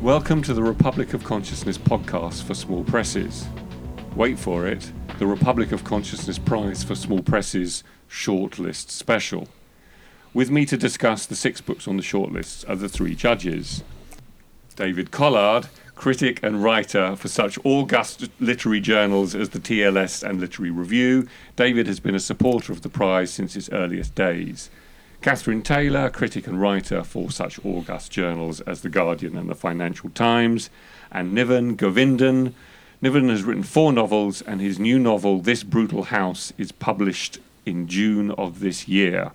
Welcome to the Republic of Consciousness podcast for small presses. Wait for it, the Republic of Consciousness Prize for Small Presses Shortlist Special. With me to discuss the six books on the shortlist are the three judges David Collard, critic and writer for such august literary journals as the TLS and Literary Review. David has been a supporter of the prize since its earliest days. Catherine Taylor, critic and writer for such august journals as The Guardian and The Financial Times, and Niven Govinden. Niven has written four novels, and his new novel, This Brutal House, is published in June of this year.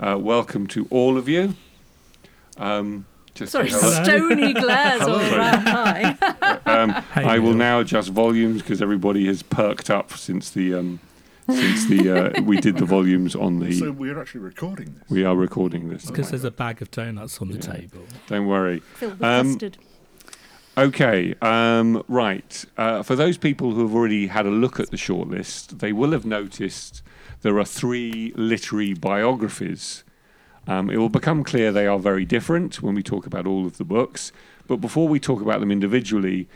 Uh, welcome to all of you. Um, just Sorry, hello. stony glares all Hello. around mine. Um, I will now adjust volumes because everybody has perked up since the um, since the uh, we did the volumes on the. So we're actually recording this. we are recording this. because there's a bag of donuts on the Yeah. table. Don't worry. Filled with Um, custard. Okay, um, right. Uh, for those people who have already had a look at the shortlist, they will have noticed there are three literary biographies. Um, it will become clear they are very different when we talk about all of the books. But before we talk about them individually,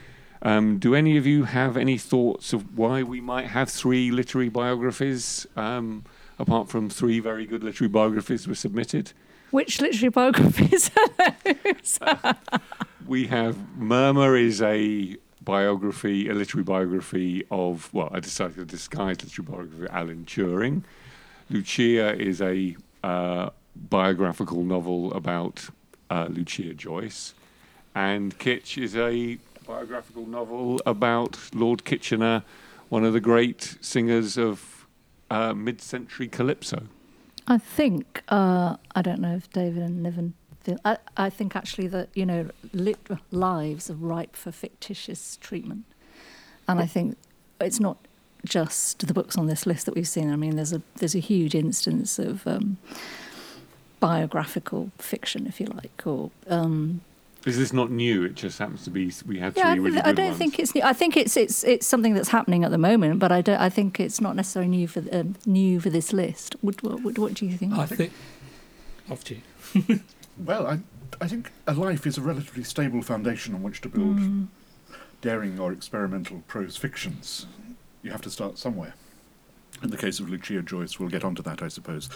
um, do any of you have any thoughts of why we might have three literary biographies, um, apart from three very good literary biographies were submitted? Which literary biographies are those? We have Murmur is a biography, a literary biography of, well, I decided to disguise literary biography of Alan Turing. Lucia is a uh, biographical novel about uh, Lucia Joyce. And Kitch is a biographical novel about Lord Kitchener, one of the great singers of uh, mid century calypso. I think, uh, I don't know if David and Niven feel, I, I think actually that, you know, lit lives are ripe for fictitious treatment. And I think it's not just the books on this list that we've seen. I mean, there's a, there's a huge instance of um, biographical fiction, if you like, or um, Is this not new? It just happens to be we had three Yeah, I, really th- good I don't ones. think it's new. I think it's it's it's something that's happening at the moment, but I don't. I think it's not necessarily new for um, new for this list. What, what, what, what do you think? I think. Off to you. Well, I, I think a life is a relatively stable foundation on which to build Mm. daring or experimental prose fictions. You have to start somewhere. In the case of Lucia Joyce, we'll get onto that, I suppose.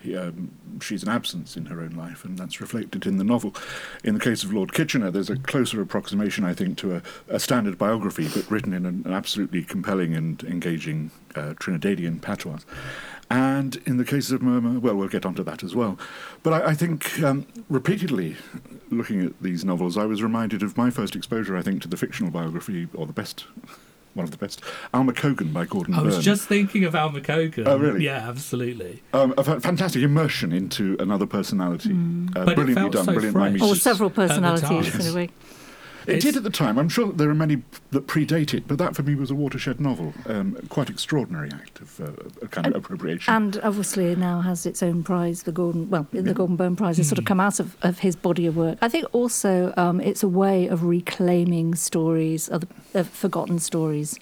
He, um, she's an absence in her own life, and that's reflected in the novel. In the case of Lord Kitchener, there's a closer approximation, I think, to a, a standard biography, but written in an, an absolutely compelling and engaging uh, Trinidadian patois. And in the case of Murmur, well, we'll get onto that as well. But I, I think um, repeatedly, looking at these novels, I was reminded of my first exposure, I think, to the fictional biography, or the best, one of the best, Alma Cogan by Gordon I was Burn. just thinking of Alma Cogan. Oh, really? Yeah, absolutely. Um, a fa- fantastic immersion into another personality. Uh, But it brilliantly felt done, so brilliant fresh. mimesis. or several personalities time. in a way. It It's- did at the time. I'm sure there are many that predate it, but that for me was a watershed novel. Um, quite extraordinary act of uh, kind of And- appropriation. And obviously it now has its own prize, the Gordon. Well, the Yeah. Gordon Burn Prize has sort of Mm. come out of, of his body of work. I think also um, it's a way of reclaiming stories, other uh, forgotten stories.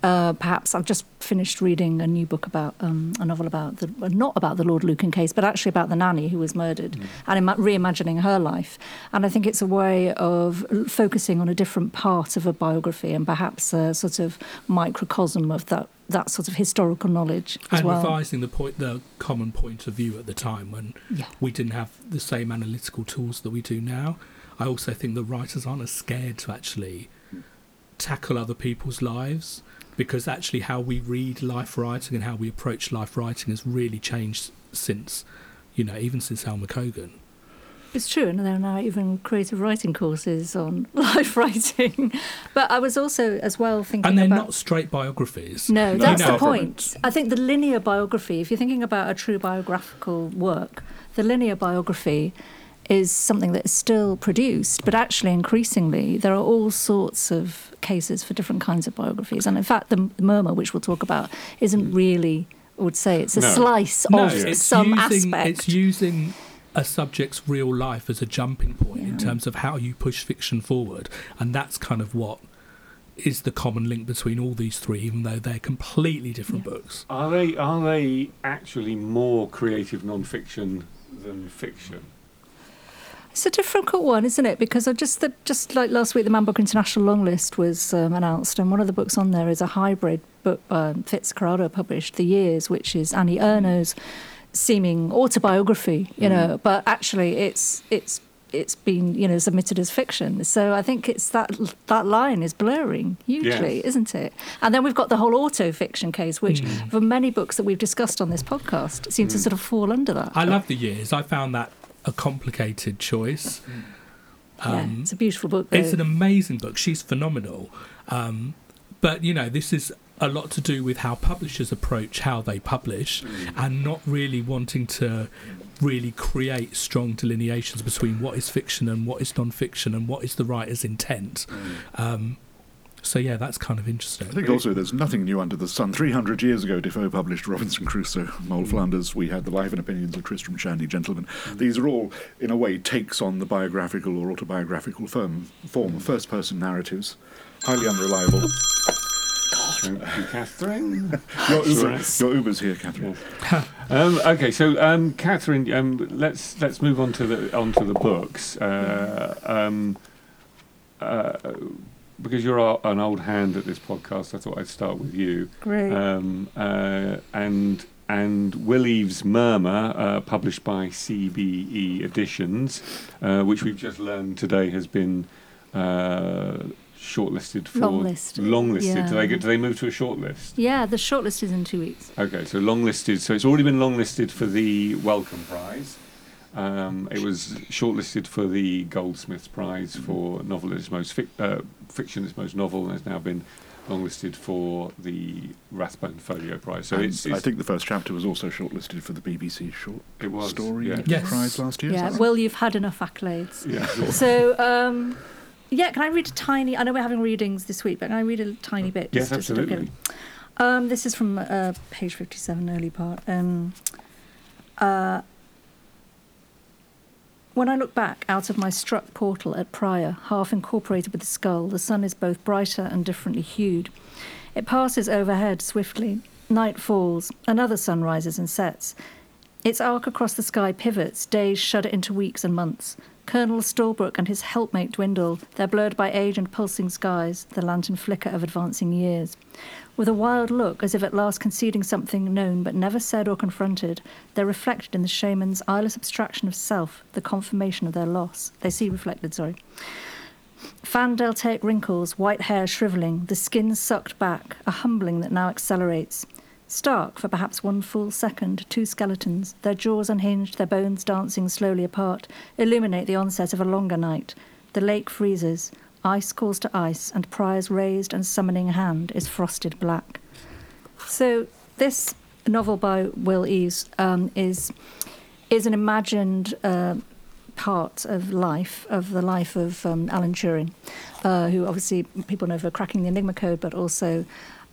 Uh, perhaps I've just finished reading a new book about um, a novel about the not about the Lord Lucan case, but actually about the nanny who was murdered and ima- reimagining her life. And I think it's a way of focusing on a different part of a biography and perhaps a sort of microcosm of that that sort of historical knowledge as And well. revising the point, the common point of view at the time when Yeah. we didn't have the same analytical tools that we do now. I also think the writers aren't as scared to actually tackle other people's lives because actually how we read life writing and how we approach life writing has really changed since, you know, even since Alma Cogan. It's true, and there are now even creative writing courses on life writing. But I was also, as well, thinking And they're about. not straight biographies. no, No, that's far the point. I think the linear biography, if you're thinking about a true biographical work, the linear biography is something that is still produced, but actually increasingly there are all sorts of cases for different kinds of biographies. And in fact, the Murmur, which we'll talk about, isn't mm. really, I would say, it's a No. slice No, of it's some using, aspect. It's using a subject's real life as a jumping point in terms of how you push fiction forward, and that's kind of what is the common link between all these three, even though they're completely different Yeah. books. Are they are they actually more creative non-fiction than fiction? It's a difficult one, isn't it? Because I just the, just like last week, the Man Booker International long list was um, announced, and one of the books on there is a hybrid book um, Fitzcarraldo published, The Years, which is Annie Ernaux's seeming autobiography, you know, but actually it's it's it's been you know submitted as fiction. So I think it's that that line is blurring hugely, Yes. isn't it? And then we've got the whole auto fiction case, which Mm. for many books that we've discussed on this podcast seem to sort of fall under that. I love the years. I found that a complicated choice. yeah, Um, it's a beautiful book. It's an amazing book. She's phenomenal. Um, but, you know, this is a lot to do with how publishers approach how they publish and not really wanting to really create strong delineations between what is fiction and what is non-fiction and what is the writer's intent. Um, so, yeah, that's kind of interesting. I think also there's nothing new under the sun. 300 years ago, Defoe published Robinson Crusoe, Moll Flanders. We had the Life and Opinions of Tristram Shandy, Gentleman. These are all, in a way, takes on the biographical or autobiographical firm, form, first person narratives, highly unreliable. Thank you, Catherine. Your, Uber, Right. your Uber's here, Catherine. um, okay, so um, Catherine, um, let's let's move on to the onto the books. Uh, um, uh, because you're a- an old hand at this podcast, I thought I'd start with you. Great. Um, uh, and and Will Eaves' Murmur, uh, published by CBE Editions, uh, which we've just learned today has been uh, shortlisted for Longlisted, Longlisted. Do they get? Do they move to a shortlist? yeah, the shortlist is in two weeks. Okay, so longlisted. So it's already been longlisted for the Wellcome Prize. Um, it was shortlisted for the Goldsmiths Prize for novel that is most fic- uh, fiction is most novel, and has now been longlisted for the Rathbone Folio Prize. So And it's, I think the first chapter was also shortlisted for the BBC Short It was, Story yeah. Yes. Prize last year. Yeah, that right? well, you've had enough accolades. yeah. So, um, yeah, can I read a tiny? I know we're having readings this week, but can I read a tiny bit? Yes, just to sort of absolutely. give- Um, this is from uh, page fifty-seven, early part. Um, uh, when I look back out of my struck portal at Pryor, half incorporated with the skull, the sun is both brighter and differently hued. It passes overhead swiftly. Night falls, another sun rises and sets. Its arc across the sky pivots, days shudder into weeks and months. Colonel Stallbrook and his helpmate dwindle, they're blurred by age and pulsing skies, the lantern flicker of advancing years. With a wild look, as if at last conceding something known but never said or confronted, they're reflected in the shaman's eyeless abstraction of self, the confirmation of their loss. They see reflected, sorry. Fan deltaic wrinkles, white hair shrivelling, the skin sucked back, a humbling that now accelerates. Stark for perhaps one full second, two skeletons, their jaws unhinged, their bones dancing slowly apart, illuminate the onset of a longer night. The lake freezes, ice calls to ice, and Pryor's raised and summoning hand is frosted black. So this novel by Will Eaves um, is is an imagined uh, part of life of the life of um, Alan Turing, uh, who obviously people know for cracking the Enigma code, but also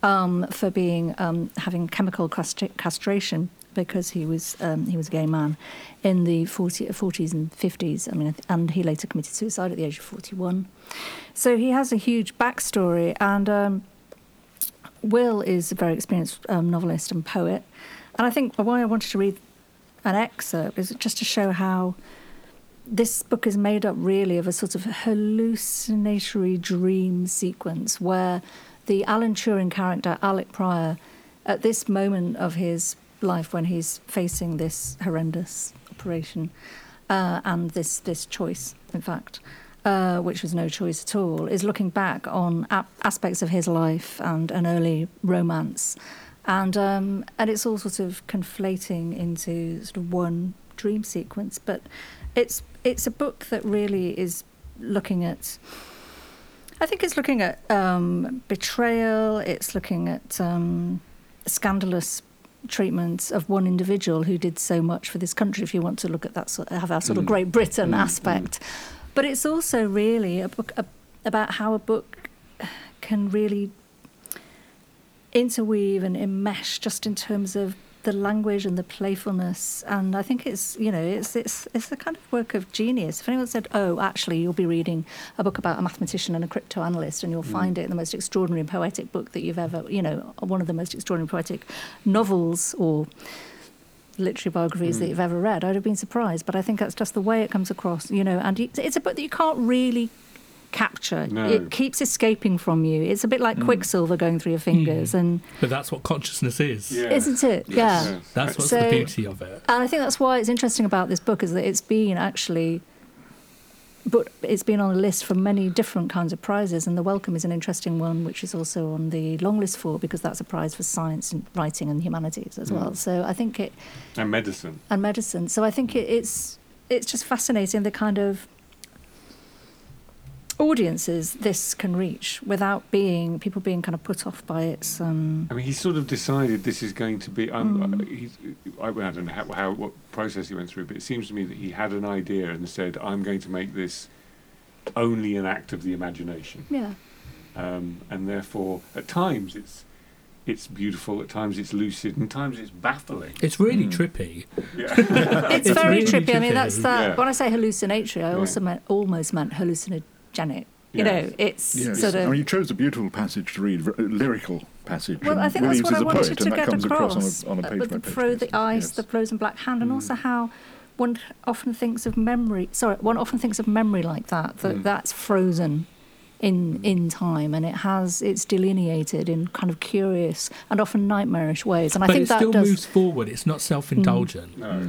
um, for being um, having chemical castri- castration because he was um, he was a gay man in the 40, 40s and 50s. I mean, and he later committed suicide at the age of 41. So he has a huge backstory, and um, Will is a very experienced um, novelist and poet. And I think why I wanted to read an excerpt is just to show how this book is made up really of a sort of hallucinatory dream sequence where the Alan Turing character, Alec Pryor, at this moment of his life when he's facing this horrendous operation uh, and this, this choice, in fact, uh, which was no choice at all, is looking back on a- aspects of his life and an early romance. And, um, and it's all sort of conflating into sort of one dream sequence. But it's, it's a book that really is looking at I think it's looking at um, betrayal. It's looking at um, scandalous treatment of one individual who did so much for this country. If you want to look at that, sort have our sort of Mm. Great Britain Mm, aspect, but it's also really a book a, about how a book can really interweave and enmesh just in terms of the language and the playfulness and I think it's you know it's it's it's the kind of work of genius if anyone said oh actually you'll be reading a book about a mathematician and a crypto analyst and you'll find it the most extraordinary and poetic book that you've ever you know one of the most extraordinary poetic novels or literary biographies Mm. that you've ever read. I'd have been surprised, but I think that's just the way it comes across, you know. And it's a book that you can't really capture. No. It keeps escaping from you. It's a bit like Quicksilver going through your fingers, and But that's what consciousness is. Yeah. isn't it? Yes. Yeah. Yes. That's what's So- the beauty of it. And I think that's why it's interesting about this book is that it's been actually, but it's been on a list for many different kinds of prizes, and the Wellcome is an interesting one, which is also on the long list for because that's a prize for science and writing and humanities as well. Mm. So I think it And medicine. and medicine. So I think it, it's it's just fascinating the kind of audiences this can reach without being people being kind of put off by its. Um, I mean, he sort of decided this is going to be. Um, Mm. I, I don't know how, how what process he went through, but it seems to me that he had an idea and said, "I'm going to make this only an act of the imagination," yeah, um, and therefore, at times it's it's beautiful, at times it's lucid, and at times it's baffling. It's really Mm. trippy. Yeah. it's, It's very really trippy. I mean, that's that. Yeah. When I say hallucinatory, I Yeah. also meant almost meant hallucinogenic. You Yes. know, it's Yes. sort I mean, you chose a beautiful passage to read, a lyrical passage. Well, and I think that's Williams what is I a wanted poet, to and that get comes across. across on a, on a uh, page with the page throw the ice, Yes. the frozen black hand, and Mm. also how one often thinks of memory. Sorry, one often thinks of memory like that. That Mm. that's frozen in Mm. in time, and it has it's delineated in kind of curious and often nightmarish ways. And I but think it that still does. moves forward. It's not self-indulgent. No.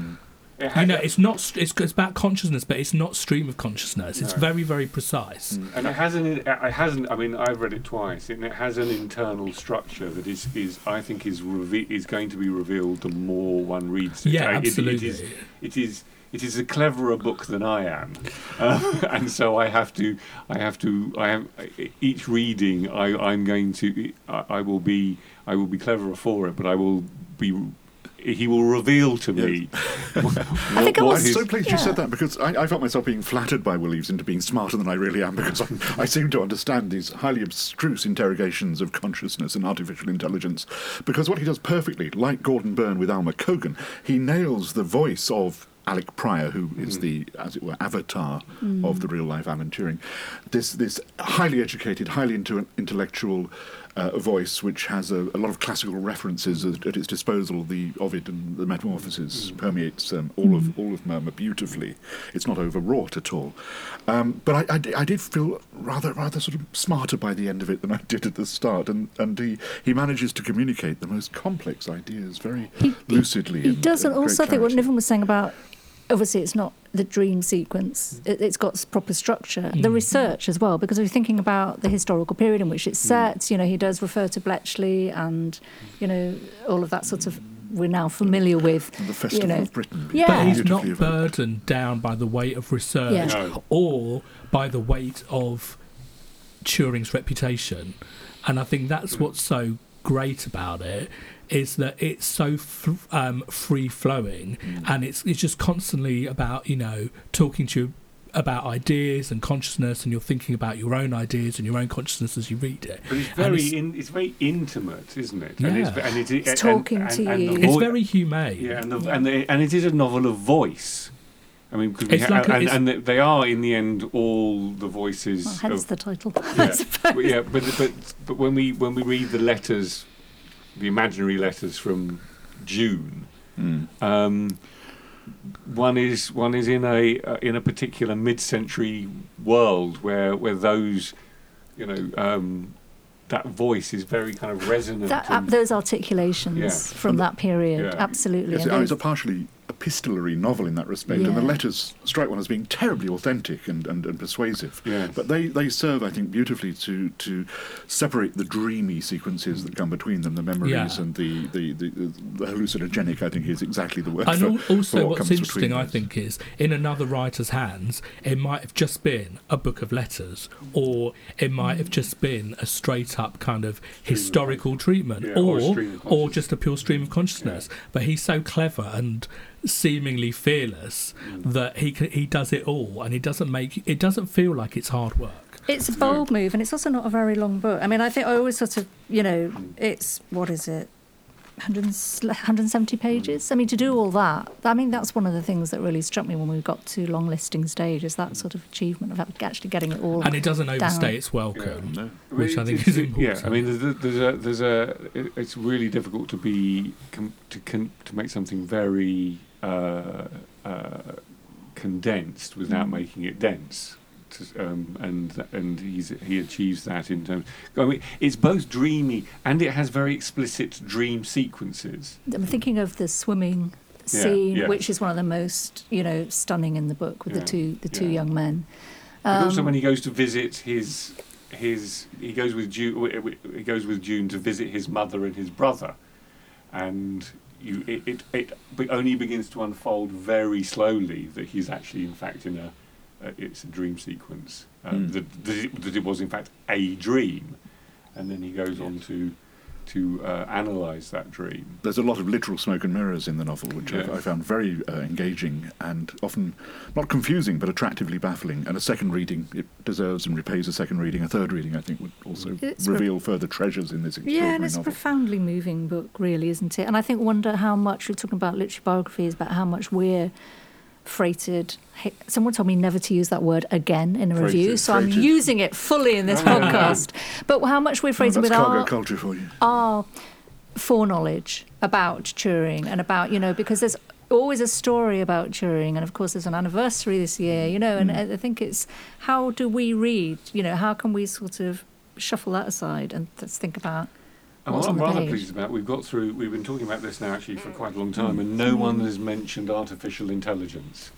It You know, it's not. It's, it's about consciousness, but it's not stream of consciousness. It's No. very, very precise. Mm. And it has an, it hasn't. I mean, I've read it twice, and it has an internal structure that is, is I think, is reve- is going to be revealed the more one reads it. Yeah, Uh, it- absolutely. It, is, it is. It is a cleverer book than I am, uh, and so I have to. I have to. I have each reading. I, I'm going to. I, I will be. I will be cleverer for it, but I will be. He will reveal to me. what, think I what was I'm his- so pleased you said that because I, I felt myself being flattered by Will Eaves into being smarter than I really am because I'm, I seem to understand these highly abstruse interrogations of consciousness and artificial intelligence. Because what he does perfectly, like Gordon Burn with Alma Cogan, he nails the voice of Alec Pryor, who is mm. the, as it were, avatar mm. of the real life Alan Turing. This this highly educated, highly into, intellectual uh, voice, which has a, a lot of classical references at, at its disposal. The Ovid and the Metamorphoses permeates um, all of all of Murmur beautifully. It's not overwrought at all. Um, but I, I, I did feel rather rather sort of smarter by the end of it than I did at the start, and and he, he manages to communicate the most complex ideas very He- he- lucidly. He and- doesn't and also think what. Niven was saying about. Obviously, it's not the dream sequence. It, it's got proper structure. The Mm. research as well, because if you're thinking about the historical period in which it's set, you know, he does refer to Bletchley and, you know, all of that sort of we're now familiar with. The Festival know. of Britain. Yeah. But he's not burdened down by the weight of research Yeah. No. or by the weight of Turing's reputation. And I think that's what's so great about it is that it's so f- um, free flowing and it's it's just constantly about you know talking to you about ideas and consciousness and you're thinking about your own ideas and your own consciousness as you read it. But it's very, it's- in, it's very intimate, isn't it? Yeah. And it's, and it, It's and- talking and- to and you. the It's very humane. Yeah, and, the, and, the, and it is a novel of voice. I mean, because we It's ha- like a- and, it's- and they are in the end all the voices. Well, hence of, the title, I yeah, suppose. but, yeah, but but but when we when we read the letters, the imaginary letters from June, Mm. um, one is one is in a uh, in a particular mid-century world where where those, you know, um, that voice is very kind of resonant. That, uh, those articulations Yeah. from that period, Yeah. absolutely. Yes, and it's those- a partially epistolary novel in that respect, and the letters strike one as being terribly authentic and, and, and persuasive. Yes. But they, they serve, I think, beautifully to to separate the dreamy sequences that come between them, the memories Yeah. and the, the, the, the hallucinogenic, I think, is exactly the word And for, al- for also, what what's comes interesting, I think, is in another writer's hands, it might have just been a book of letters, or it might have just been a straight up kind of historical treatment, Yeah, or or a stream of or just a pure stream of consciousness. But he's so clever and seemingly fearless Mm. that he he does it all, and he doesn't make it doesn't feel like it's hard work. It's a bold move, and it's also not a very long book. I mean, I think I always sort of, you know, it's what is it? 100, 170 pages. I mean, to do all that, I mean, that's one of the things that really struck me when we got to long listing stage is that sort of achievement of actually getting it all. And it doesn't overstay down. its welcome, No. which I think is important. Yeah, I mean, there's a, there's a, there's a it's really difficult to be com- to con- to make something very condensed without Mm. making it dense. Um, and and he's he achieves that in terms. I mean, it's both dreamy and it has very explicit dream sequences. I'm thinking of the swimming scene, yeah. which is one of the most, you know, stunning in the book with Yeah, the two the two young men. But also Um, when he goes to visit his his he goes with June he goes with June to visit his mother and his brother, and you it it, it only begins to unfold very slowly that he's actually in fact in a uh, it's a dream sequence. Um, Mm. that, that, it, that it was in fact a dream, and then he goes on to to uh, analyze that dream. There's a lot of literal smoke and mirrors in the novel, which Yeah. I, I found very uh, engaging and often not confusing, but attractively baffling. And a second reading, it deserves and repays a second reading. A third reading, I think, would also It's re- reveal further treasures in this Yeah, extraordinary and it's a profoundly moving book, really, isn't it? And I think wonder how much we're talking about literary biographies, about how much we're freighted. Someone told me never to use that word again in a review, Freighted, so I'm using it fully in this podcast. But how much we're Oh, freighted that's with our culture for you. our foreknowledge about Turing and about, you know, because there's always a story about Turing, and of course there's an anniversary this year, you know, and Mm. I think it's how do we read, you know, how can we sort of shuffle that aside and let's think about And what I'm rather page. pleased about, we've got through, we've been talking about this now actually for quite a long time, and no one has mentioned artificial intelligence.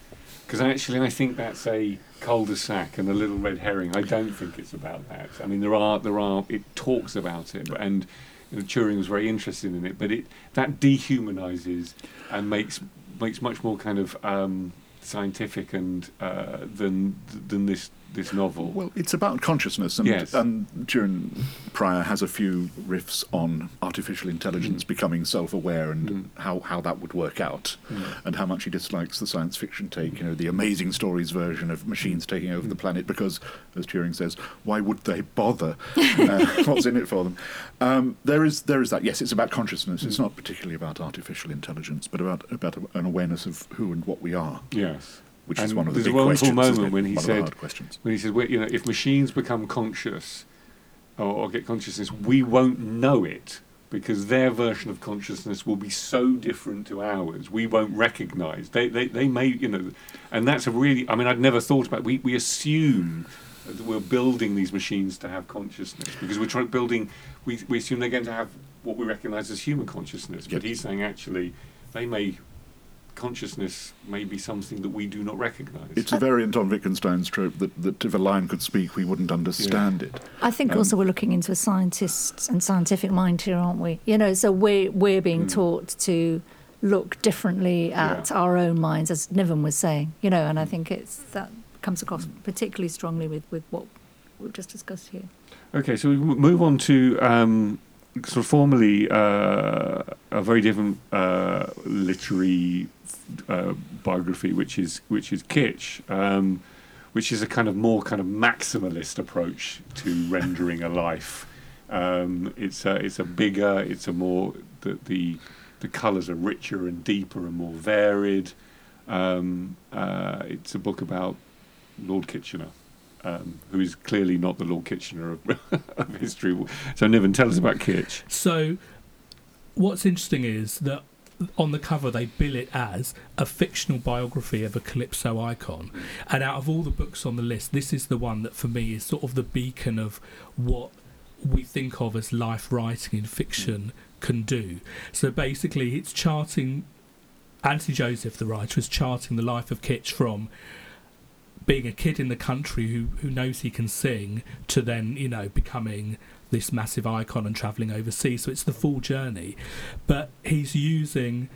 Because actually, I think that's a cul-de-sac and a little red herring. I don't think it's about that. I mean, there are, there are, it talks about it, and you know, Turing was very interested in it, but it that dehumanizes and makes makes much more kind of um, scientific and uh, than than this this novel. Well, it's about consciousness, and, Yes. and Turin Pryor has a few riffs on artificial intelligence Mm. becoming self-aware and Mm. how, how that would work out, Mm. and how much he dislikes the science fiction take, you know, the amazing stories version of machines taking over the Mm. planet, because, as Turing says, why would they bother? uh, what's in it for them? Um, there is there is that. Yes, it's about consciousness. It's Mm. not particularly about artificial intelligence, but about about an awareness of who and what we are, yes. Which is one of the there's a big wonderful questions. moment when he one of the said- when he said, well, you know, if machines become conscious or, or get consciousness, we won't know it because their version of consciousness will be so different to ours. We won't recognise. They, they, they may, you know, and that's a really. I mean, I'd never thought about. We we assume that we're building these machines to have consciousness because we're trying building. We we assume they're going to have what we recognise as human consciousness. But Yep. he's saying actually, they may. Consciousness may be something that we do not recognise. It's a variant on Wittgenstein's trope that, that if a lion could speak, we wouldn't understand it. I think Um, also we're looking into a scientist and scientific mind here, aren't we? You know, so we're we're being Mm. taught to look differently at Yeah. our own minds, as Niven was saying. You know, and I think it's that comes across particularly strongly with with what we've just discussed here. Okay, so we move on to um, sort of formally uh, a very different uh, literary uh, biography, which is which is Kitch, um, which is a kind of more kind of maximalist approach to rendering a life. Um, it's a, it's a bigger, it's a more the the, the colours are richer and deeper and more varied. Um, uh, it's a book about Lord Kitchener um, who is clearly not the Lord Kitchener of, of history. So, Niven, tell us about Kitch. So, what's interesting is that on the cover they bill it as a fictional biography of a calypso icon, and out of all the books on the list, this is the one that for me is sort of the beacon of what we think of as life writing in fiction can do. So basically, it's charting. Anthony Joseph, the writer, is charting the life of Kitch from being a kid in the country who, who knows he can sing to then, you know, becoming this massive icon and travelling overseas. So it's the full journey. But he's using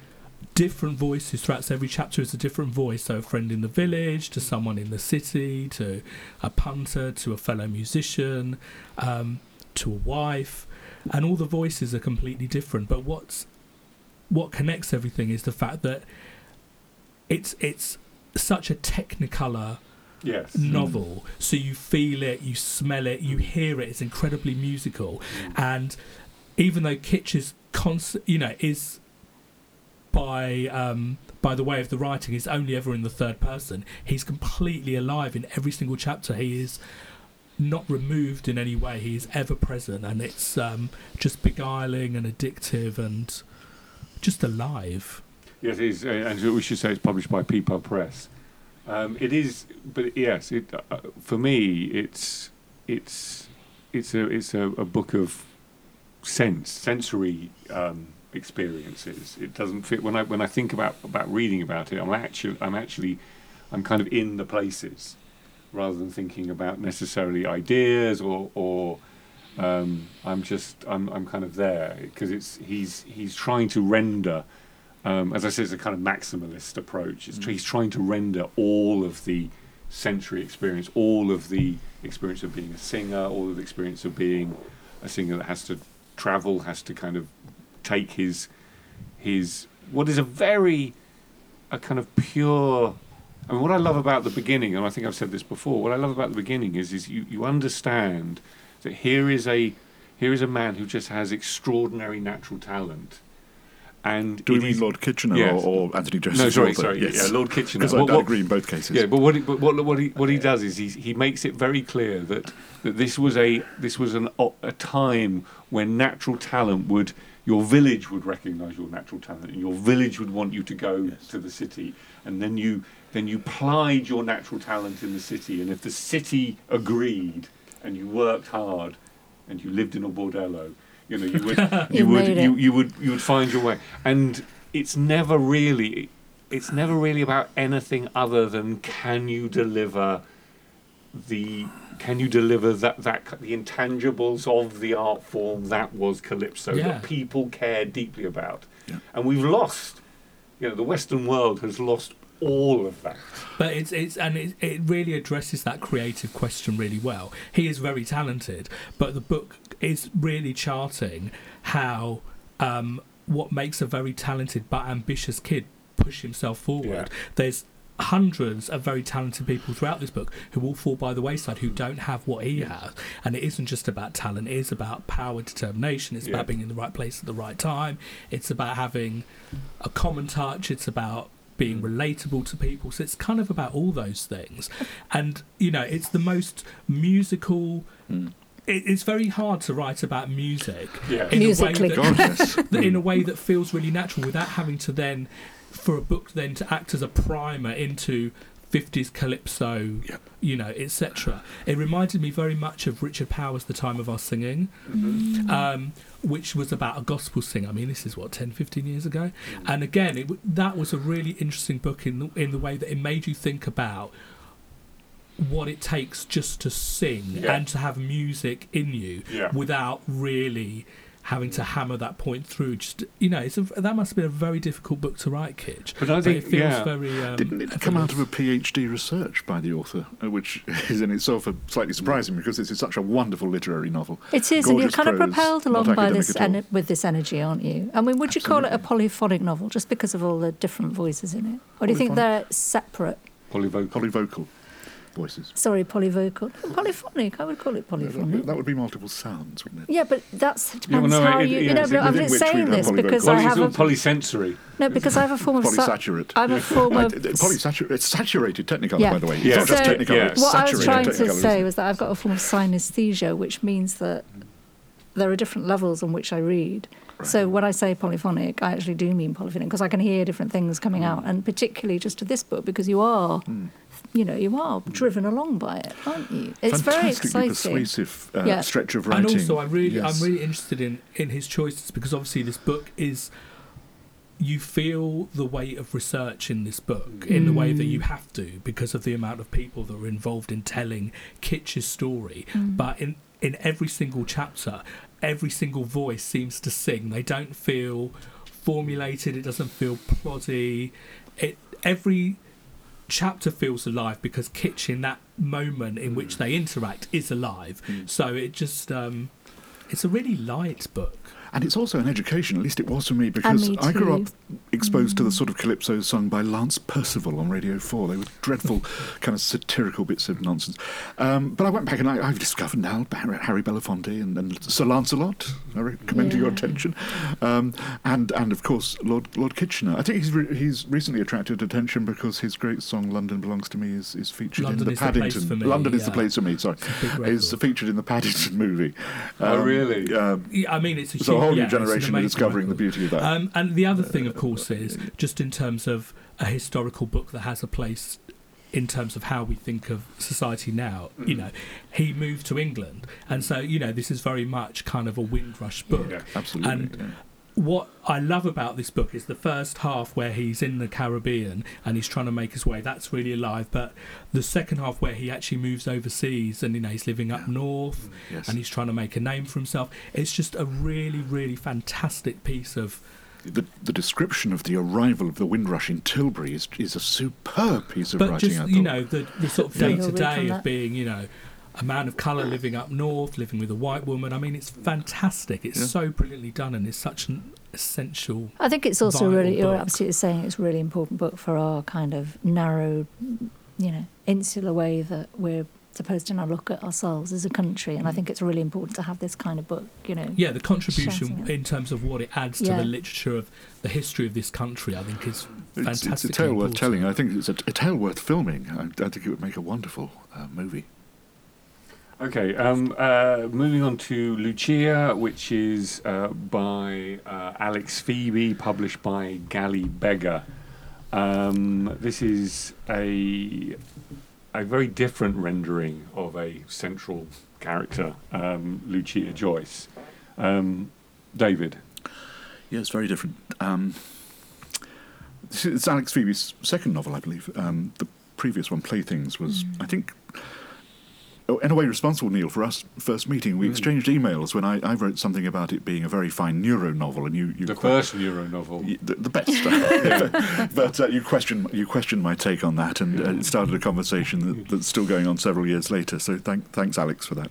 different voices throughout. So every chapter is a different voice. So a friend in the village, to someone in the city, to a punter, to a fellow musician, um, to a wife. And all the voices are completely different. But what's what connects everything is the fact that it's it's such a technicolor Yes. novel. So you feel it, you smell it, you hear it. It's incredibly musical, and even though Kitch is const- you know, is by um, by the way of the writing is only ever in the third person. He's completely alive in every single chapter. He is not removed in any way. He is ever present, and it's um, just beguiling and addictive and just alive. Yes, it is, and we should say it's published by People Press. Um, it is, but yes, it, uh, for me, it's it's it's a it's a, a book of sense, sensory um, experiences. It doesn't fit when I when I think about about reading about it. I'm actually I'm actually I'm kind of in the places rather than thinking about necessarily ideas or or um, I'm just I'm I'm kind of there because it's he's he's trying to render. Um, as I said, it's a kind of maximalist approach. It's, He's trying to render all of the sensory experience, all of the experience of being a singer, all of the experience of being a singer that has to travel, has to kind of take his his what is a very a kind of pure. I mean, what I love about the beginning, and I think I've said this before. What I love about the beginning is is you, you understand that here is a here is a man who just has extraordinary natural talent. And Do we mean Lord Kitchener Yes. or, or Anthony Joseph? no, sorry, Walter? sorry, Yes. yeah, Lord Kitchener. Because I What- agree in both cases. yeah, but what he, but what, what he what he does is he he makes it very clear that that this was a this was an a time when natural talent would your village would recognise your natural talent and your village would want you to go Yes. to the city and then you then you plied your natural talent in the city and if the city agreed and you worked hard and you lived in a bordello you know you would you You would you, you would you would find your way and it's never really it's never really about anything other than can you deliver the can you deliver that that the intangibles of the art form that was calypso Yeah. that people care deeply about Yeah. and we've lost you know the western world has lost all of that But it's it's and it, it really addresses that creative question really well. He is very talented, but the book is really charting how um, what makes a very talented but ambitious kid push himself forward. Yeah. There's hundreds of very talented people throughout this book who all fall by the wayside who don't have what he has and it isn't just about talent it is about power determination it's Yeah. about being in the right place at the right time it's about having a common touch it's about being relatable to people so it's kind of about all those things and you know it's the most musical Mm. It, it's very hard to write about music Yeah. in Musically. a way that, God, yes. that- in a way that feels really natural without having to then for a book then to act as a primer into 50s calypso Yep. you know etc it reminded me very much of richard powers the time of our singing um, which was about a gospel singer i mean this is what 10 15 years ago and again it, that was a really interesting book in the, in the way that it made you think about what it takes just to sing Yeah. and to have music in you Yeah. without really having to hammer that point through. Just you know, it's a, that must have been a very difficult book to write, Kitch. But I think- it feels yeah. very. Um, Didn't it come out of a PhD research by the author, uh, which is in itself a slightly surprising because it's such a wonderful literary novel. It is, and you're Gorgeous kind of propelled along by this en- with this energy, aren't you? I mean, would you call it a polyphonic novel just because of all the different voices in it, or do you think they're separate? polyvocal Polyvocal voices. Sorry, polyvocal, polyphonic. I would call it polyphonic. That would be multiple sounds, wouldn't it? Yeah, but that's well, depends no, how it- you. yeah, you know, it's but I'm just which saying this because well, I it's have all a polysensory no, because I have a form of. sa- Polysaturate. I'm a form of. polysaturated. It's saturated Technicolor, Yeah. by the way. It's Yeah. not just So, Technicolor. yeah. It's what I was trying to say isn't was that I've got a form of synesthesia, which means that there are different levels on which I read. Right. So when I say polyphonic, I actually do mean polyphonic because I can hear different things coming hmm. out, and particularly just to this book because you are, hmm. You know, you are driven along by it, aren't you? It's very Fantastically exciting. persuasive uh, Yeah. stretch of writing. and also, I really, Yes. I'm really interested in in his choices because obviously this book is. You feel the weight of research in this book in the way that you have to because of the amount of people that are involved in telling Kitch's story. But in in every single chapter, every single voice seems to sing. They don't feel formulated. It doesn't feel ploddy. It every chapter feels alive because Kitch in that moment in which they interact is alive. So it just um, it's a really light book. And it's also an education. At least it was for me because me I grew up exposed to the sort of calypso sung by Lance Percival on Radio Four. They were dreadful, kind of satirical bits of nonsense. Um, but I went back and I, I've discovered now Harry Harry Belafonte and, and Sir Lancelot. I recommend to your attention, um, and and of course Lord Lord Kitchener. I think he's re- he's recently attracted attention because his great song "London Belongs to Me" is, is featured London in the is the place Paddington. for me, London is the place for me. Sorry, big is featured in the Paddington movie. Oh, Um, really? Um, Yeah, I mean, it's a, so a huge, whole new yeah, an generation are discovering the beauty of that. Um, and the other thing, of course, is just in terms of a historical book that has a place in terms of how we think of society now. Mm. You know, he moved to England, and so you know this is very much kind of a Windrush book. Yeah. Absolutely. and- yeah. What I love about this book is the first half where he's in the Caribbean and he's trying to make his way. That's really alive. But the second half where he actually moves overseas and you know he's living up north Yes. and he's trying to make a name for himself. It's just a really, really fantastic piece of the, the description of the arrival of the Windrush in Tilbury is, is a superb piece of but writing. just you know the, the sort of day to day of being you know a man of colour living up north, living with a white woman. I mean, it's fantastic. It's Yeah. so brilliantly done, and it's such an essential. I think it's also vital really, you're absolutely saying it's a really important book for our kind of narrow, you know, insular way that we're supposed to now look at ourselves as a country. And I think it's really important to have this kind of book, you know. Yeah, the contribution in terms of what it adds to Yeah. the literature of the history of this country, I think, is it's, fantastic. it's a tale worth telling. I think it's a, a tale worth filming. I, I think it would make a wonderful uh, movie. Okay, um, uh, moving on to Lucia, which is uh, by uh, Alex Pheby, published by Galley Beggar. Um, this is a a very different rendering of a central character, um, Lucia Joyce. Um, David, Yeah, it's very different. Um, it's Alex Pheby's second novel, I believe. Um, the previous one, Playthings, was, I think, in a way responsible, Neil, for us first meeting. We Mm. exchanged emails when I, I wrote something about it being a very fine neuro novel, and you, you the que- first Euro novel. The, the best, but uh, you questioned you questioned my take on that, and uh, it started a conversation that, that's still going on several years later. So thank, thanks, Alex, for that.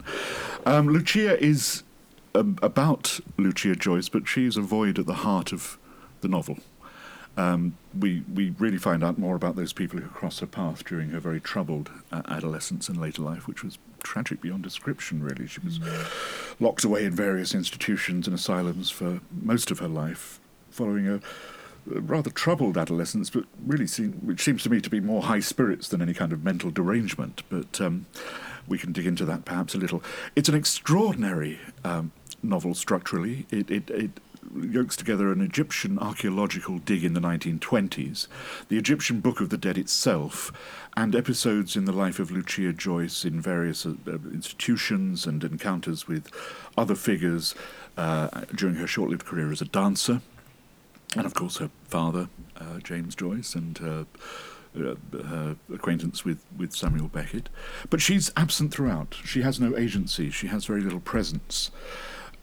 Um, Lucia is um, about Lucia Joyce, but she's a void at the heart of the novel. Um, we we really find out more about those people who cross her path during her very troubled uh, adolescence and later life, which was tragic beyond description. Really, she was locked away in various institutions and asylums for most of her life, following a, a rather troubled adolescence, but really seem, which seems to me to be more high spirits than any kind of mental derangement. But um, we can dig into that perhaps a little. It's an extraordinary um, novel structurally. It, it, it yokes together an Egyptian archaeological dig in the 1920s, the Egyptian Book of the Dead itself, and episodes in the life of Lucia Joyce in various uh, uh, institutions and encounters with other figures uh, during her short lived career as a dancer. And of course, her father, uh, James Joyce, and her, uh, her acquaintance with, with Samuel Beckett. But she's absent throughout. She has no agency, she has very little presence.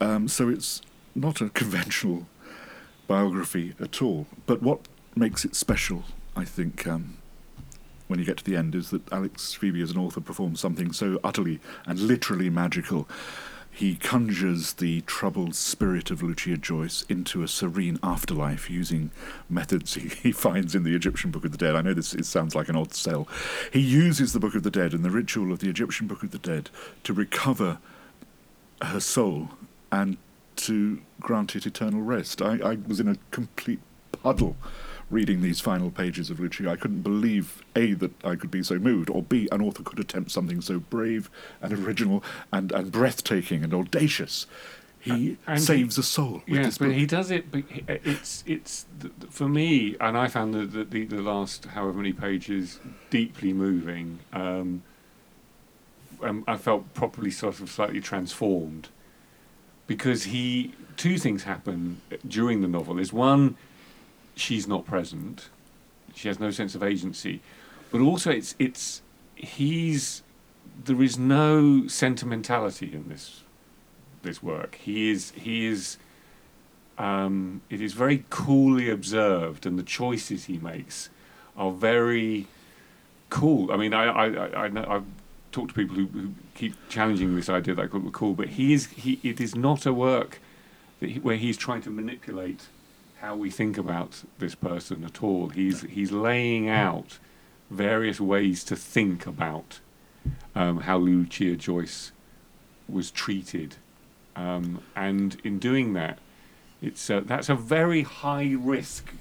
Um, so it's not a conventional biography at all. But what makes it special, I think, um, when you get to the end, is that Alex Pheby as an author performs something so utterly and literally magical. He conjures the troubled spirit of Lucia Joyce into a serene afterlife using methods he, he finds in the Egyptian Book of the Dead. I know this it sounds like an odd sell. He uses the Book of the Dead and the ritual of the Egyptian Book of the Dead to recover her soul and to grant it eternal rest. I, I was in a complete puddle reading these final pages of Lucia. I couldn't believe A, that I could be so moved, or B, an author could attempt something so brave and original and, and breathtaking and audacious. He And he- saves a soul. with Yes, but he does it. But it's it's for me, and I found the the, the, the last however many pages deeply moving. Um, um, I felt properly sort of slightly transformed because he two things happen during the novel. Is one, she's not present, she has no sense of agency, but also it's it's he's there is no sentimentality in this this work. He is he is um, it is very coolly observed, and the choices he makes are very cool. I mean, I I, I, I know I've to people who, who keep challenging this idea that I call it cool, but he is he. It is not a work he, where he's trying to manipulate how we think about this person at all. He's he's laying out various ways to think about um, how Lucia Joyce was treated, um, and in doing that, it's uh, that's a very high risk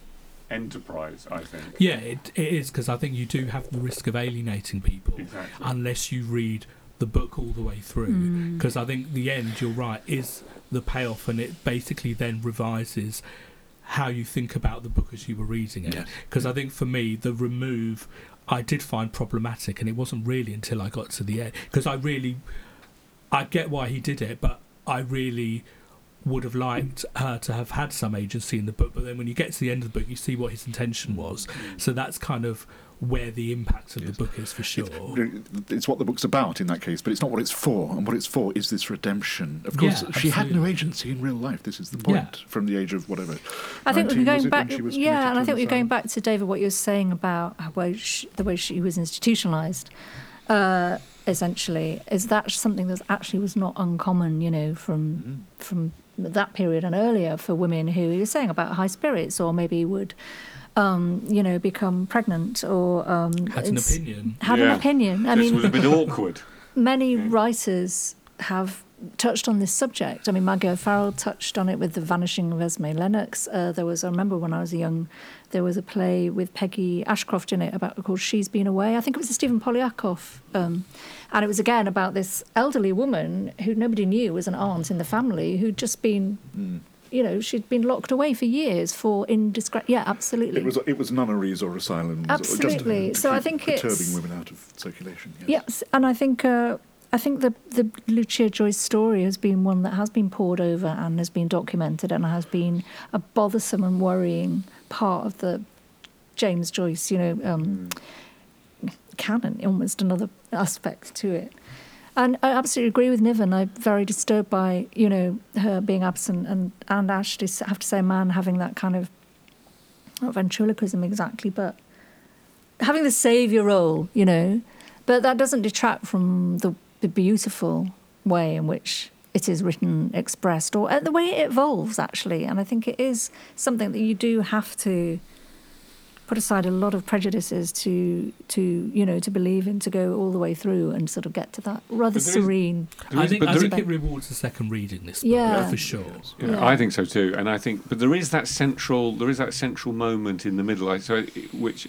enterprise. I think. Yeah, it, it is because I think you do have the risk of alienating people Exactly. unless you read the book all the way through. Mm. Because I think the end, you're right, is the payoff, and it basically then revises how you think about the book as you were reading it. Yes. Because I think for me, the remove I did find problematic, and it wasn't really until I got to the end because I really, I get why he did it, but I really would have liked her to have had some agency in the book. But then when you get to the end of the book, you see what his intention was. So that's kind of where the impact of Yes. the book is for sure. It's what the book's about in that case, but it's not what it's for. And what it's for is this redemption. Of course, Yeah, she had no agency in real life. This is the Yeah. point. From the age of whatever. I think we're going back. when she was Yeah, and I to think we're going back to David what you were saying about how she, the way she was institutionalized. Uh, essentially, is that something that actually was not uncommon, you know, from Mhm. from that period and earlier for women who you were saying about high spirits or maybe would, um, you know, become pregnant or um, Had an opinion. Had Yeah. an opinion. I This mean, was a bit awkward. many Yeah. writers have touched on this subject. I mean, Maggie O'Farrell touched on it with The Vanishing of Esme Lennox. Uh, there was, I remember when I was young, there was a play with Peggy Ashcroft in it about called She's Been Away. I think it was a Stephen Poliakoff. Um, and it was again about this elderly woman who nobody knew was an aunt in the family who'd just been, Mm. you know, she'd been locked away for years for indiscreet. Yeah, absolutely. It was it was nunneries or asylums. Or Absolutely. just to So I think perturbing it's- women out of circulation. Yes. Yes, and I think uh, I think the the Lucia Joyce story has been one that has been poured over and has been documented and has been a bothersome and worrying part of the James Joyce, you know, um, canon, almost another aspect to it. And I absolutely agree with Niven. I'm very disturbed by you know her being absent and and actually have to say, man having that kind of not ventriloquism exactly, but having the saviour role, you know. But that doesn't detract from the, the beautiful way in which it is written, expressed, or uh, the way it evolves, actually. And I think it is something that you do have to put aside a lot of prejudices to, to you know, to believe in, to go all the way through and sort of get to that rather But serene. There I think, I think is- it rewards a second reading. This book, Yeah. for sure. Yeah, Yeah. I think so too, and I think, but there is that central, there is that central moment in the middle, I- so which,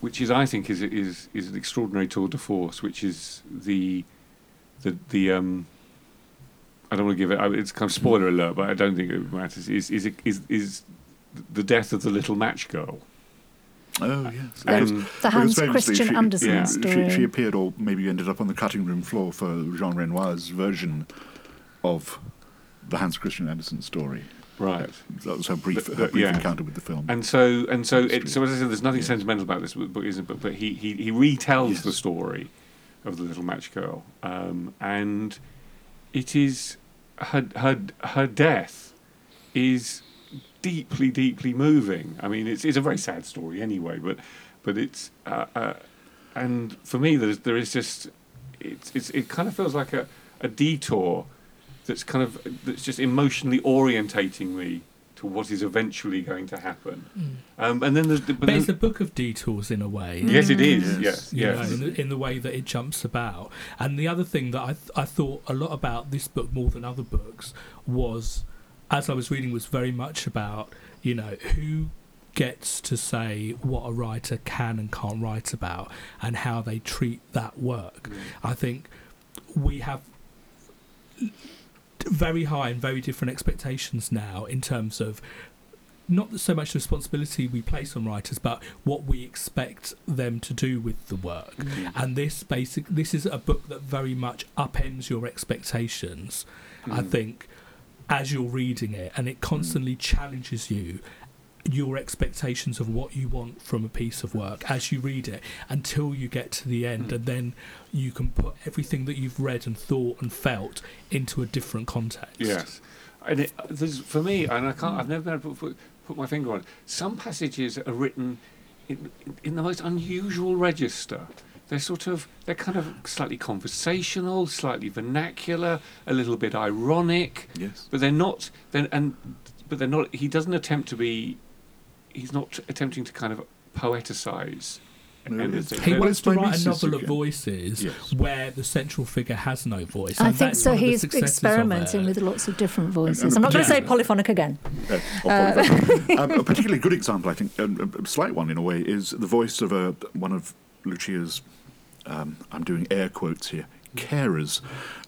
which is, I think, is is is an extraordinary tour de force, which is the, the the um. I don't want to give it. It's kind of spoiler alert, but I don't think it matters. Is is is is the death of the little match girl? Oh yes. And- The Hans Christian she- Andersen yeah, story. She, she appeared, or maybe ended up on the cutting room floor for Jean Renoir's version of the Hans Christian Andersen story. Right. That was her brief, But- her brief yeah. encounter with the film. And so, and so, it, so as I said, there's nothing Yeah. sentimental about this book, isn't but, but he, he he retells Yes. the story of the little match girl, um, and it is her her her death is deeply deeply moving. I mean, it's it's a very sad story anyway, but but it's uh, uh, and for me there's there is just it's, it's it kind of feels like a, a detour that's kind of that's just emotionally orientating me to what is eventually going to happen. Um, and then there's the, but But then, it's a book of detours in a way. yes, it is. Yes. Yes, you know, in, the, in the way that it jumps about. And the other thing that I th- I thought a lot about this book more than other books was, as I was reading, was very much about you know who gets to say what a writer can and can't write about and how they treat that work. I think we have very high and very different expectations now in terms of not so much the responsibility we place on writers, but what we expect them to do with the work. And this basic, this is a book that very much upends your expectations. I Mm. think as you're reading it, and it constantly challenges you. Your expectations of what you want from a piece of work as you read it until you get to the end, Mm. and then you can put everything that you've read and thought and felt into a different context. Yes, and it, there's for me, and I can't. I've never been able to put, put my finger on. it. Some passages are written in, in the most unusual register. they're sort of they're kind of slightly conversational, slightly vernacular, a little bit ironic, Yes. but they're not. Then and but they're not. He doesn't attempt to be. He's not attempting to kind of poeticize. No, anything. He Well, wants to my write a nieces novel of voices Yes. where the central figure has no voice. I and think so. one of the He's experimenting with lots of different voices. and I'm not going to say polyphonic again. Uh, or um, a particularly good example, I think, um, a slight one in a way, is the voice of a, one of Lucia's, um, I'm doing air quotes here, carers